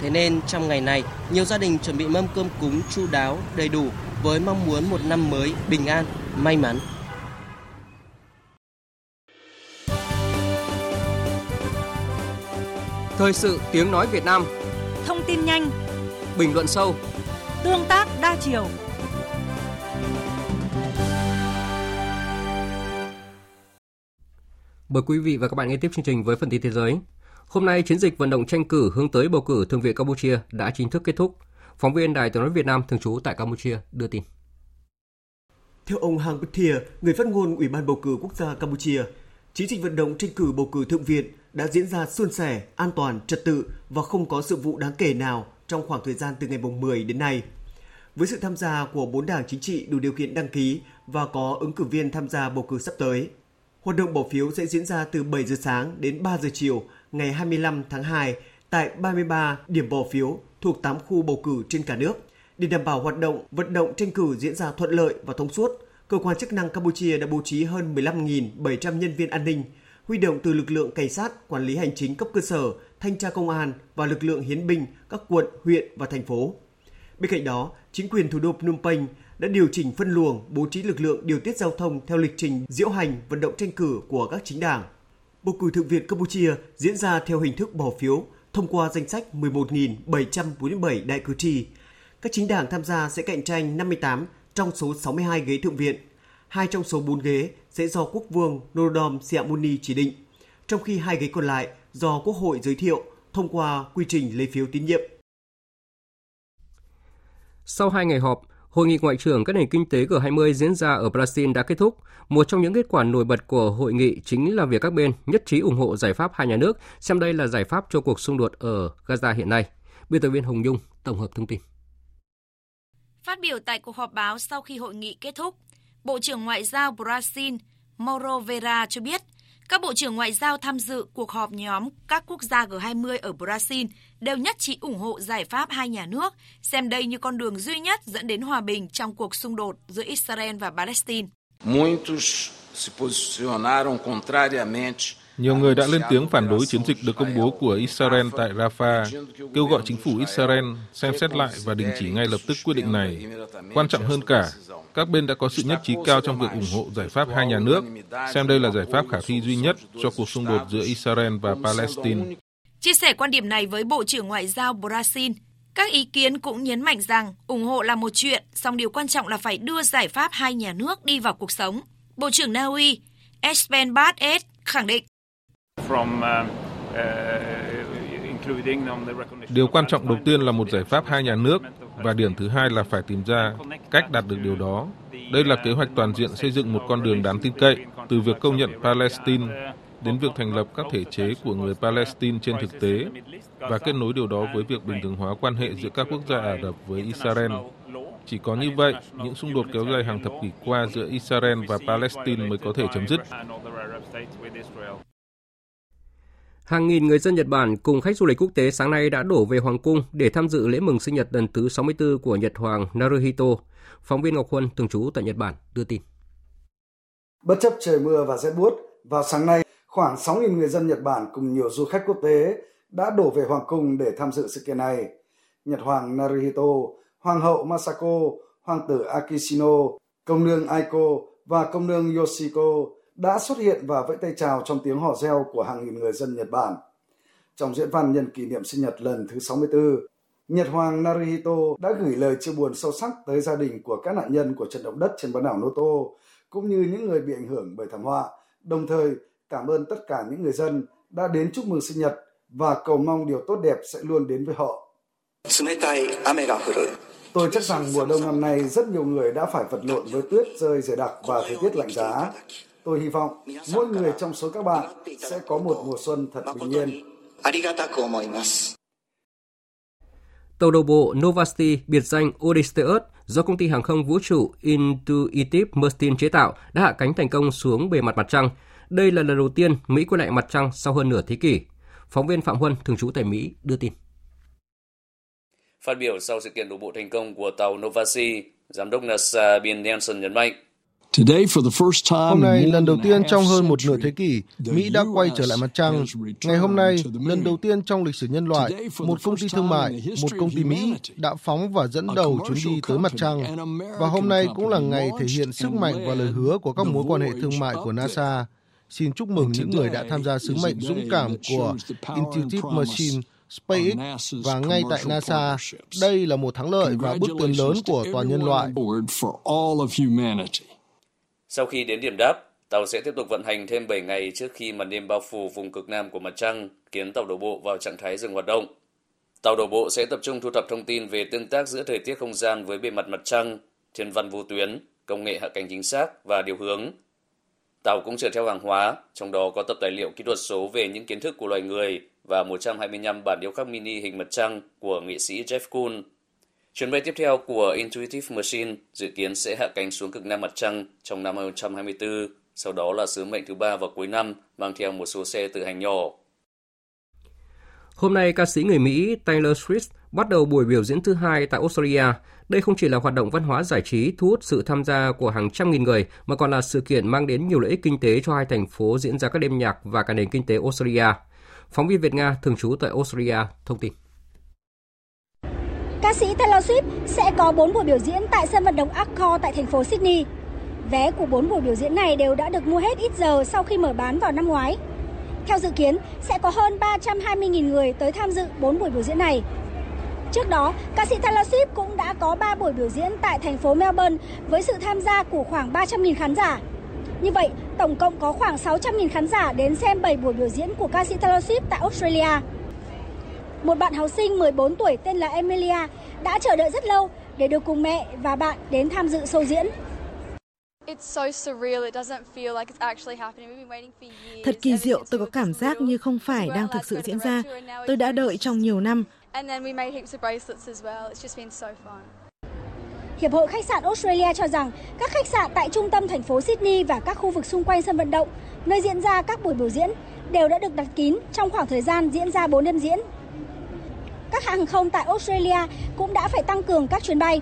Thế nên trong ngày này, nhiều gia đình chuẩn bị mâm cơm cúng chu đáo, đầy đủ với mong muốn một năm mới bình an, may mắn. Thời sự tiếng nói Việt Nam Thông tin nhanh Bình luận sâu Tương tác đa chiều. Mời quý vị và các bạn nghe tiếp chương trình với phần tin thế giới. Hôm nay, chiến dịch vận động tranh cử hướng tới bầu cử Thượng viện Campuchia đã chính thức kết thúc. Phóng viên Đài tiếng nói Việt Nam thường trú tại Campuchia đưa tin. Theo ông Hang Bethia, người phát ngôn Ủy ban bầu cử quốc gia Campuchia, chiến dịch vận động tranh cử bầu cử thượng viện đã diễn ra suôn sẻ, an toàn, trật tự và không có sự vụ đáng kể nào trong khoảng thời gian từ ngày 10 đến nay. Với sự tham gia của bốn đảng chính trị đủ điều kiện đăng ký và có ứng cử viên tham gia bầu cử sắp tới. Hoạt động bỏ phiếu sẽ diễn ra từ 7 giờ sáng đến 3 giờ chiều ngày 25 tháng 2 tại 33 điểm bỏ phiếu thuộc 8 khu bầu cử trên cả nước. Để đảm bảo hoạt động vận động tranh cử diễn ra thuận lợi và thông suốt, cơ quan chức năng Campuchia đã bố trí hơn 15.700 nhân viên an ninh, huy động từ lực lượng cảnh sát, quản lý hành chính cấp cơ sở, thanh tra công an và lực lượng hiến binh các quận, huyện và thành phố. Bên cạnh đó, chính quyền thủ đô Phnom Penh đã điều chỉnh phân luồng, bố trí lực lượng điều tiết giao thông theo lịch trình diễu hành vận động tranh cử của các chính đảng. Bầu cử Thượng viện Campuchia diễn ra theo hình thức bỏ phiếu thông qua danh sách 11.747 đại cử tri. Các chính đảng tham gia sẽ cạnh tranh 58 trong số 62 ghế Thượng viện. Hai trong số 4 ghế sẽ do Quốc vương Norodom Sihamoni chỉ định, trong khi hai ghế còn lại do Quốc hội giới thiệu thông qua quy trình lấy phiếu tín nhiệm. Sau hai ngày họp, Hội nghị ngoại trưởng các nền kinh tế G20 diễn ra ở Brazil đã kết thúc. Một trong những kết quả nổi bật của hội nghị chính là việc các bên nhất trí ủng hộ giải pháp hai nhà nước, xem đây là giải pháp cho cuộc xung đột ở Gaza hiện nay. Biên tập viên Hồng Nhung tổng hợp thông tin. Phát biểu tại cuộc họp báo sau khi hội nghị kết thúc, Bộ trưởng Ngoại giao Brazil Mauro Vera cho biết các bộ trưởng ngoại giao tham dự cuộc họp nhóm các quốc gia G20 ở Brazil đều nhất trí ủng hộ giải pháp hai nhà nước, xem đây như con đường duy nhất dẫn đến hòa bình trong cuộc xung đột giữa Israel và Palestine. Muitos se posicionaram contrariamente nhiều người đã lên tiếng phản đối chiến dịch được công bố của Israel tại Rafah, kêu gọi chính phủ Israel xem xét lại và đình chỉ ngay lập tức quyết định này. Quan trọng hơn cả, các bên đã có sự nhất trí cao trong việc ủng hộ giải pháp hai nhà nước, xem đây là giải pháp khả thi duy nhất cho cuộc xung đột giữa Israel và Palestine. Chia sẻ quan điểm này với Bộ trưởng Ngoại giao Brazil, các ý kiến cũng nhấn mạnh rằng ủng hộ là một chuyện, song điều quan trọng là phải đưa giải pháp hai nhà nước đi vào cuộc sống. Bộ trưởng Na Uy, Espen Barth khẳng định. Uh, điều quan trọng đầu tiên là một giải pháp hai nhà nước và điểm thứ hai là phải tìm ra cách đạt được điều đó. Đây là kế hoạch toàn diện xây dựng một con đường đáng tin cậy từ việc công nhận Palestine đến việc thành lập các thể chế của người Palestine trên thực tế và kết nối điều đó với việc bình thường hóa quan hệ giữa các quốc gia Ả Rập với Israel. Chỉ có như vậy, những xung đột kéo dài hàng thập kỷ qua giữa Israel và Palestine mới có thể chấm dứt. Hàng nghìn người dân Nhật Bản cùng khách du lịch quốc tế sáng nay đã đổ về Hoàng cung để tham dự lễ mừng sinh nhật lần thứ 64 của Nhật Hoàng Naruhito. Phóng viên Ngọc Huân, thường trú tại Nhật Bản, đưa tin. Bất chấp trời mưa và rét buốt, vào sáng nay, khoảng 6.000 người dân Nhật Bản cùng nhiều du khách quốc tế đã đổ về Hoàng cung để tham dự sự kiện này. Nhật Hoàng Naruhito, Hoàng hậu Masako, Hoàng tử Akishino, công nương Aiko và công nương Yoshiko đã xuất hiện và vẫy tay chào trong tiếng hò reo của hàng nghìn người dân Nhật Bản. Trong diễn văn nhân kỷ niệm sinh nhật lần thứ 64, Nhật Hoàng Naruhito đã gửi lời chia buồn sâu sắc tới gia đình của các nạn nhân của trận động đất trên bán đảo Noto, cũng như những người bị ảnh hưởng bởi thảm họa, đồng thời cảm ơn tất cả những người dân đã đến chúc mừng sinh nhật và cầu mong điều tốt đẹp sẽ luôn đến với họ. Tôi chắc rằng mùa đông năm nay rất nhiều người đã phải vật lộn với tuyết rơi dày đặc và thời tiết lạnh giá. Tôi hy vọng mỗi người trong số các bạn sẽ có một mùa xuân thật bình yên. Tàu đầu bộ Novasti biệt danh Odysseus do công ty hàng không vũ trụ Intuitive Machines chế tạo đã hạ cánh thành công xuống bề mặt mặt trăng. Đây là lần đầu tiên Mỹ quay lại mặt trăng sau hơn nửa thế kỷ. Phóng viên Phạm Huân, thường trú tại Mỹ, đưa tin. Phát biểu sau sự kiện đổ bộ thành công của tàu Novasi, Giám đốc NASA Bill Nelson nhấn mạnh, Hôm nay, lần đầu tiên trong hơn một nửa thế kỷ, Mỹ đã quay trở lại mặt trăng. Ngày hôm nay, lần đầu tiên trong lịch sử nhân loại, một công ty thương mại, một công ty Mỹ đã phóng và dẫn đầu chuyến đi tới mặt trăng. Và hôm nay cũng là ngày thể hiện sức mạnh và lời hứa của các mối quan hệ thương mại của NASA. Xin chúc mừng những người đã tham gia sứ mệnh dũng cảm của Intuitive Machine SpaceX và ngay tại NASA. Đây là một thắng lợi và bước tiến lớn của toàn nhân loại. Sau khi đến điểm đáp, tàu sẽ tiếp tục vận hành thêm 7 ngày trước khi màn đêm bao phủ vùng cực nam của mặt trăng, khiến tàu đổ bộ vào trạng thái dừng hoạt động. Tàu đổ bộ sẽ tập trung thu thập thông tin về tương tác giữa thời tiết không gian với bề mặt mặt trăng, thiên văn vô tuyến, công nghệ hạ cánh chính xác và điều hướng. Tàu cũng chở theo hàng hóa, trong đó có tập tài liệu kỹ thuật số về những kiến thức của loài người và 125 bản điêu khắc mini hình mặt trăng của nghệ sĩ Jeff Koons. Chuyến bay tiếp theo của Intuitive Machine dự kiến sẽ hạ cánh xuống cực nam mặt trăng trong năm 2024, sau đó là sứ mệnh thứ ba vào cuối năm mang theo một số xe tự hành nhỏ. Hôm nay, ca sĩ người Mỹ Taylor Swift Bắt đầu buổi biểu diễn thứ hai tại Australia, đây không chỉ là hoạt động văn hóa giải trí thu hút sự tham gia của hàng trăm nghìn người, mà còn là sự kiện mang đến nhiều lợi ích kinh tế cho hai thành phố diễn ra các đêm nhạc và cả nền kinh tế Australia. Phóng viên Việt Nga thường trú tại Australia thông tin. Ca sĩ Taylor Swift sẽ có 4 buổi biểu diễn tại sân vận động Accor tại thành phố Sydney. Vé của 4 buổi biểu diễn này đều đã được mua hết ít giờ sau khi mở bán vào năm ngoái. Theo dự kiến, sẽ có hơn 320.000 người tới tham dự 4 buổi biểu diễn này. Trước đó, ca sĩ Taylor Swift cũng đã có 3 buổi biểu diễn tại thành phố Melbourne với sự tham gia của khoảng 300.000 khán giả. Như vậy, tổng cộng có khoảng 600.000 khán giả đến xem 7 buổi biểu diễn của ca sĩ Taylor Swift tại Australia. Một bạn học sinh 14 tuổi tên là Emilia đã chờ đợi rất lâu để được cùng mẹ và bạn đến tham dự show diễn. Thật kỳ diệu, tôi có cảm giác như không phải đang thực sự diễn ra. Tôi đã đợi trong nhiều năm. Hiệp hội khách sạn Australia cho rằng các khách sạn tại trung tâm thành phố Sydney và các khu vực xung quanh sân vận động, nơi diễn ra các buổi biểu diễn, đều đã được đặt kín trong khoảng thời gian diễn ra 4 đêm diễn. Các hãng hàng không tại Australia cũng đã phải tăng cường các chuyến bay.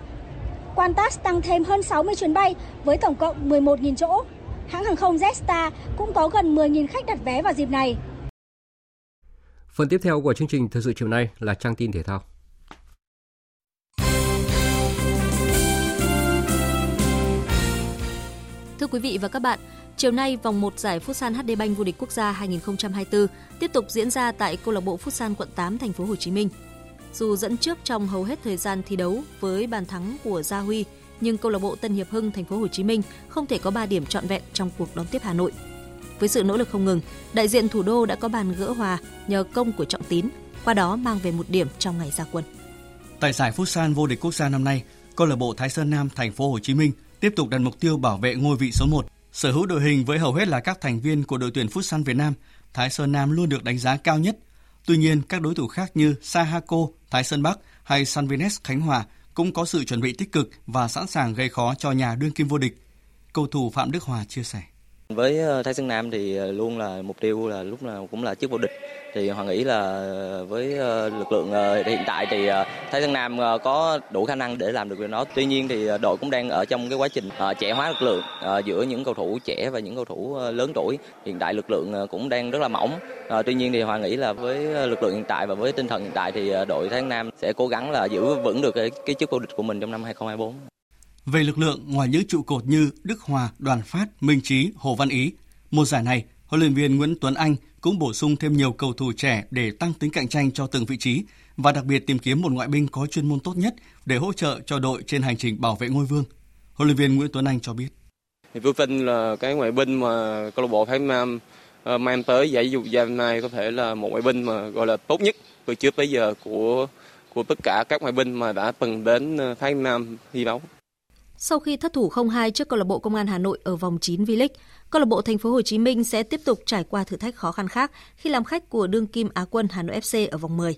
Qantas tăng thêm hơn 60 chuyến bay với tổng cộng 11.000 chỗ. Hãng hàng không Jetstar cũng có gần 10.000 khách đặt vé vào dịp này. Phần tiếp theo của chương trình thời sự chiều nay là trang tin thể thao. Thưa quý vị và các bạn, chiều nay vòng 1 giải Futsal HD Bank vô địch quốc gia 2024 tiếp tục diễn ra tại câu lạc bộ Futsal quận 8 thành phố Hồ Chí Minh. Dù dẫn trước trong hầu hết thời gian thi đấu với bàn thắng của Gia Huy, nhưng câu lạc bộ Tân Hiệp Hưng thành phố Hồ Chí Minh không thể có 3 điểm trọn vẹn trong cuộc đón tiếp Hà Nội. Với sự nỗ lực không ngừng, đại diện thủ đô đã có bàn gỡ hòa nhờ công của Trọng Tín, qua đó mang về một điểm trong ngày ra quân. Tại giải Futsal vô địch quốc gia năm nay, câu lạc bộ Thái Sơn Nam thành phố Hồ Chí Minh tiếp tục đặt mục tiêu bảo vệ ngôi vị số 1. Sở hữu đội hình với hầu hết là các thành viên của đội tuyển Futsal Việt Nam, Thái Sơn Nam luôn được đánh giá cao nhất. Tuy nhiên, các đối thủ khác như Sahako, Thái Sơn Bắc hay Sanvines Khánh Hòa cũng có sự chuẩn bị tích cực và sẵn sàng gây khó cho nhà đương kim vô địch. Cầu thủ Phạm Đức Hòa chia sẻ. Với ờ, Thái Sơn Nam thì ờ, luôn là mục tiêu là lúc nào cũng là chức vô địch. Thì Hoàng nghĩ là với ờ, lực lượng hiện tại thì Thái Sơn Nam có đủ khả năng để làm được điều đó. Tuy nhiên thì đội cũng đang ở trong cái quá trình trẻ hóa lực lượng giữa những cầu thủ trẻ và những cầu thủ lớn tuổi. Hiện tại lực lượng cũng đang rất là mỏng. Tuy nhiên thì Hoàng nghĩ là với lực lượng hiện tại và với tinh thần hiện tại thì đội Thái Sơn Nam sẽ cố gắng là giữ vững được cái, cái chức vô địch của mình trong năm 2024. Về lực lượng, ngoài những trụ cột như Đức Hòa, Đoàn Phát, Minh Trí, Hồ Văn Ý, mùa giải này, huấn luyện viên Nguyễn Tuấn Anh cũng bổ sung thêm nhiều cầu thủ trẻ để tăng tính cạnh tranh cho từng vị trí và đặc biệt tìm kiếm một ngoại binh có chuyên môn tốt nhất để hỗ trợ cho đội trên hành trình bảo vệ ngôi vương. Huấn luyện viên Nguyễn Tuấn Anh cho biết. Thì Phước Vinh là cái ngoại binh mà câu lạc bộ Thái Nam ờ, mang tới giải dục gia nay có thể là một ngoại binh mà gọi là tốt nhất từ trước tới giờ của của tất cả các ngoại binh mà đã từng đến ờ, Thái Nam thi đấu. Sau khi thất thủ 0-2 trước câu lạc bộ Công an Hà Nội ở vòng 9 V-League, câu lạc bộ Thành phố Hồ Chí Minh sẽ tiếp tục trải qua thử thách khó khăn khác khi làm khách của đương kim Á quân Hà Nội FC ở vòng 10.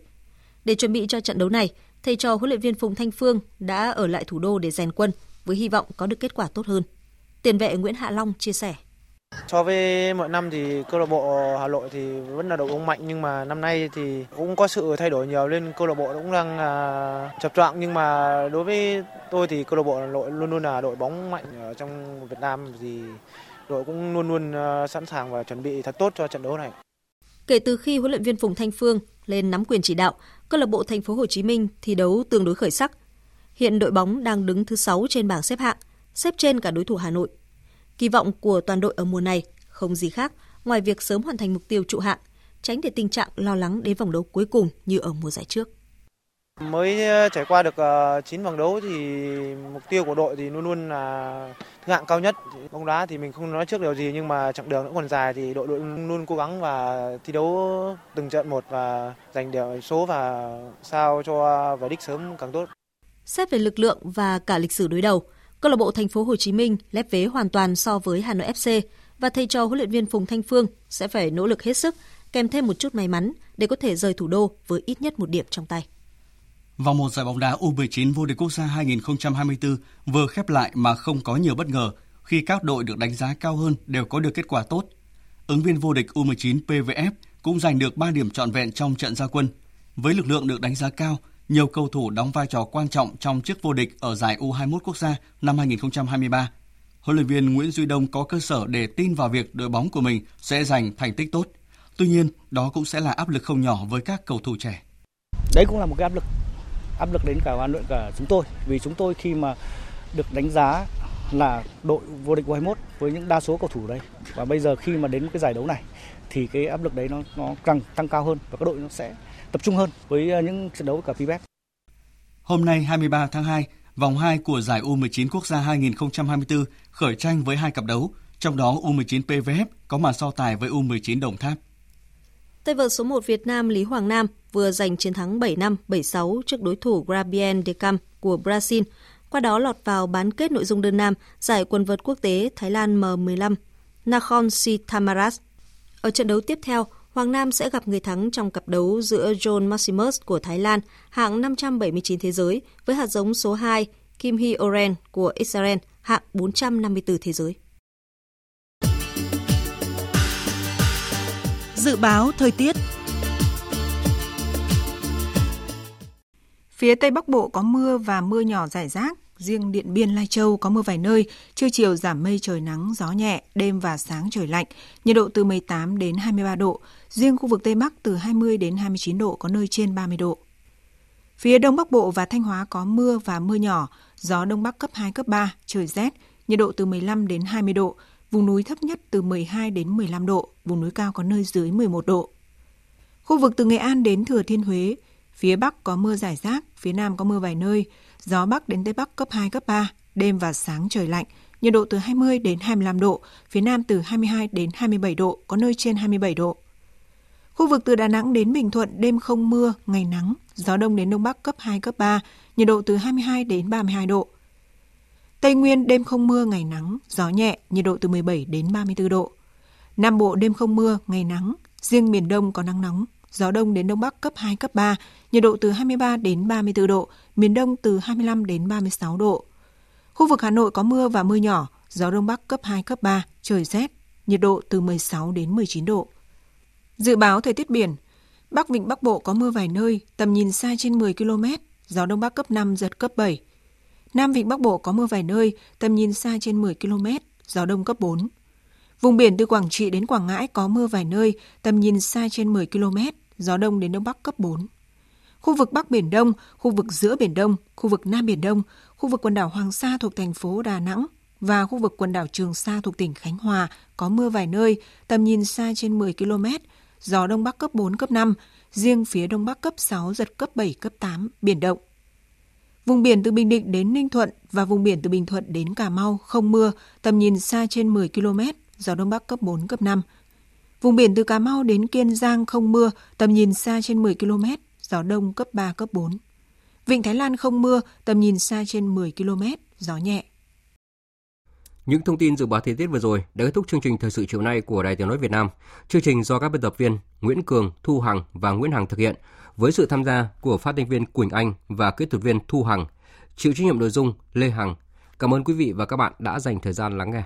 Để chuẩn bị cho trận đấu này, thầy trò huấn luyện viên Phùng Thanh Phương đã ở lại thủ đô để rèn quân với hy vọng có được kết quả tốt hơn. Tiền vệ Nguyễn Hạ Long chia sẻ. So với mọi năm thì câu lạc bộ Hà Nội thì vẫn là đội bóng mạnh nhưng mà năm nay thì cũng có sự thay đổi nhiều nên câu lạc bộ cũng đang uh, chập choạng nhưng mà đối với tôi thì câu lạc bộ Hà Nội luôn luôn là đội bóng mạnh ở trong Việt Nam thì đội cũng luôn luôn uh, sẵn sàng và chuẩn bị thật tốt cho trận đấu này. Kể từ khi huấn luyện viên Phùng Thanh Phương lên nắm quyền chỉ đạo, câu lạc bộ Thành phố Hồ Chí Minh thi đấu tương đối khởi sắc. Hiện đội bóng đang đứng thứ 6 trên bảng xếp hạng, xếp trên cả đối thủ Hà Nội Kỳ vọng của toàn đội ở mùa này không gì khác ngoài việc sớm hoàn thành mục tiêu trụ hạng, tránh để tình trạng lo lắng đến vòng đấu cuối cùng như ở mùa giải trước. Mới ờ, trải qua được 9 ờ, vòng đấu thì mục tiêu của đội thì luôn luôn là thứ hạng cao nhất. Bóng đá thì mình không nói trước điều gì nhưng mà chặng đường vẫn còn dài thì đội đội luôn cố gắng và thi đấu từng trận một và giành điểm số và sao cho về đích sớm càng tốt. Xét về lực lượng và cả lịch sử đối đầu, Câu lạc bộ Thành phố Hồ Chí Minh lép vế hoàn toàn so với Hà Nội FC và thầy trò huấn luyện viên Phùng Thanh Phương sẽ phải nỗ lực hết sức, kèm thêm một chút may mắn để có thể rời thủ đô với ít nhất một điểm trong tay. Vòng một giải bóng đá U19 vô địch quốc gia 2024 vừa khép lại mà không có nhiều bất ngờ khi các đội được đánh giá cao hơn đều có được kết quả tốt. Ứng viên vô địch U19 PVF cũng giành được 3 điểm trọn vẹn trong trận gia quân. Với lực lượng được đánh giá cao, nhiều cầu thủ đóng vai trò quan trọng trong chức vô địch ở giải U21 quốc gia năm 2023. Huấn luyện viên Nguyễn Duy Đông có cơ sở để tin vào việc đội bóng của mình sẽ giành thành tích tốt. Tuy nhiên, đó cũng sẽ là áp lực không nhỏ với các cầu thủ trẻ. Đấy cũng là một cái áp lực áp lực đến cả ban luyện cả chúng tôi vì chúng tôi khi mà được đánh giá là đội vô địch U21 với những đa số cầu thủ đây và bây giờ khi mà đến cái giải đấu này thì cái áp lực đấy nó nó càng tăng cao hơn và các đội nó sẽ tập trung hơn với ờ, những trận đấu với cả FIBA. Hôm nay 23 tháng 2, vòng 2 của giải U19 quốc gia 2024 khởi tranh với hai cặp đấu, trong đó U19 PVF có màn so tài với U19 Đồng Tháp. Tay vợt số 1 Việt Nam Lý Hoàng Nam vừa giành chiến thắng 7-5, 7-6 trước đối thủ Grabien de Cam của Brazil, qua đó lọt vào bán kết nội dung đơn nam giải quần vợt quốc tế Thái Lan M15 Nakhon Si Thammarat. Ở trận đấu tiếp theo, Hoàng Nam sẽ gặp người thắng trong cặp đấu giữa John Maximus của Thái Lan, hạng 579 thế giới, với hạt giống số 2 Kim Hee Oren của Israel, hạng 454 thế giới. Dự báo thời tiết Phía Tây Bắc Bộ có mưa và mưa nhỏ rải rác, riêng Điện Biên Lai Châu có mưa vài nơi, trưa chiều giảm mây trời nắng, gió nhẹ, đêm và sáng trời lạnh, nhiệt độ từ 18 đến 23 độ, riêng khu vực Tây Bắc từ 20 đến 29 độ có nơi trên 30 độ. Phía Đông Bắc Bộ và Thanh Hóa có mưa và mưa nhỏ, gió Đông Bắc cấp 2, cấp 3, trời rét, nhiệt độ từ 15 đến 20 độ, vùng núi thấp nhất từ 12 đến 15 độ, vùng núi cao có nơi dưới 11 độ. Khu vực từ Nghệ An đến Thừa Thiên Huế, phía Bắc có mưa rải rác, phía Nam có mưa vài nơi, gió Bắc đến Tây Bắc cấp 2, cấp 3, đêm và sáng trời lạnh, nhiệt độ từ 20 đến 25 độ, phía Nam từ 22 đến 27 độ, có nơi trên 27 độ. Khu vực từ Đà Nẵng đến Bình Thuận đêm không mưa, ngày nắng, gió đông đến đông bắc cấp 2, cấp 3, nhiệt độ từ 22 đến 32 độ. Tây Nguyên đêm không mưa, ngày nắng, gió nhẹ, nhiệt độ từ 17 đến 34 độ. Nam Bộ đêm không mưa, ngày nắng, riêng miền Đông có nắng nóng, gió đông đến đông bắc cấp 2, cấp 3, nhiệt độ từ 23 đến 34 độ, miền Đông từ 25 đến 36 độ. Khu vực Hà Nội có mưa và mưa nhỏ, gió đông bắc cấp 2, cấp 3, trời rét, nhiệt độ từ 16 đến 19 độ. Dự báo thời tiết biển, Bắc Vịnh Bắc Bộ có mưa vài nơi, tầm nhìn xa trên 10 km, gió đông bắc cấp 5, giật cấp 7. Nam Vịnh Bắc Bộ có mưa vài nơi, tầm nhìn xa trên 10 km, gió đông cấp 4. Vùng biển từ Quảng Trị đến Quảng Ngãi có mưa vài nơi, tầm nhìn xa trên 10 km, gió đông đến đông bắc cấp 4. Khu vực Bắc Biển Đông, khu vực giữa Biển Đông, khu vực Nam Biển Đông, khu vực quần đảo Hoàng Sa thuộc thành phố Đà Nẵng và khu vực quần đảo Trường Sa thuộc tỉnh Khánh Hòa có mưa vài nơi, tầm nhìn xa trên 10 km, gió đông bắc cấp 4, cấp 5, riêng phía đông bắc cấp 6, giật cấp 7, cấp 8, biển động. Vùng biển từ Bình Định đến Ninh Thuận và vùng biển từ Bình Thuận đến Cà Mau không mưa, tầm nhìn xa trên 10 km, gió đông bắc cấp 4, cấp 5. Vùng biển từ Cà Mau đến Kiên Giang không mưa, tầm nhìn xa trên 10 km, gió đông cấp 3, cấp 4. Vịnh Thái Lan không mưa, tầm nhìn xa trên 10 km, gió nhẹ. Những thông tin dự báo thời tiết vừa rồi đã kết thúc chương trình thời sự chiều nay của Đài Tiếng nói Việt Nam. Chương trình do các biên tập viên Nguyễn Cường, Thu Hằng và Nguyễn Hằng thực hiện với sự tham gia của phát thanh viên Quỳnh Anh và kỹ thuật viên Thu Hằng. Chịu trách nhiệm nội dung Lê Hằng. Cảm ơn quý vị và các bạn đã dành thời gian lắng nghe.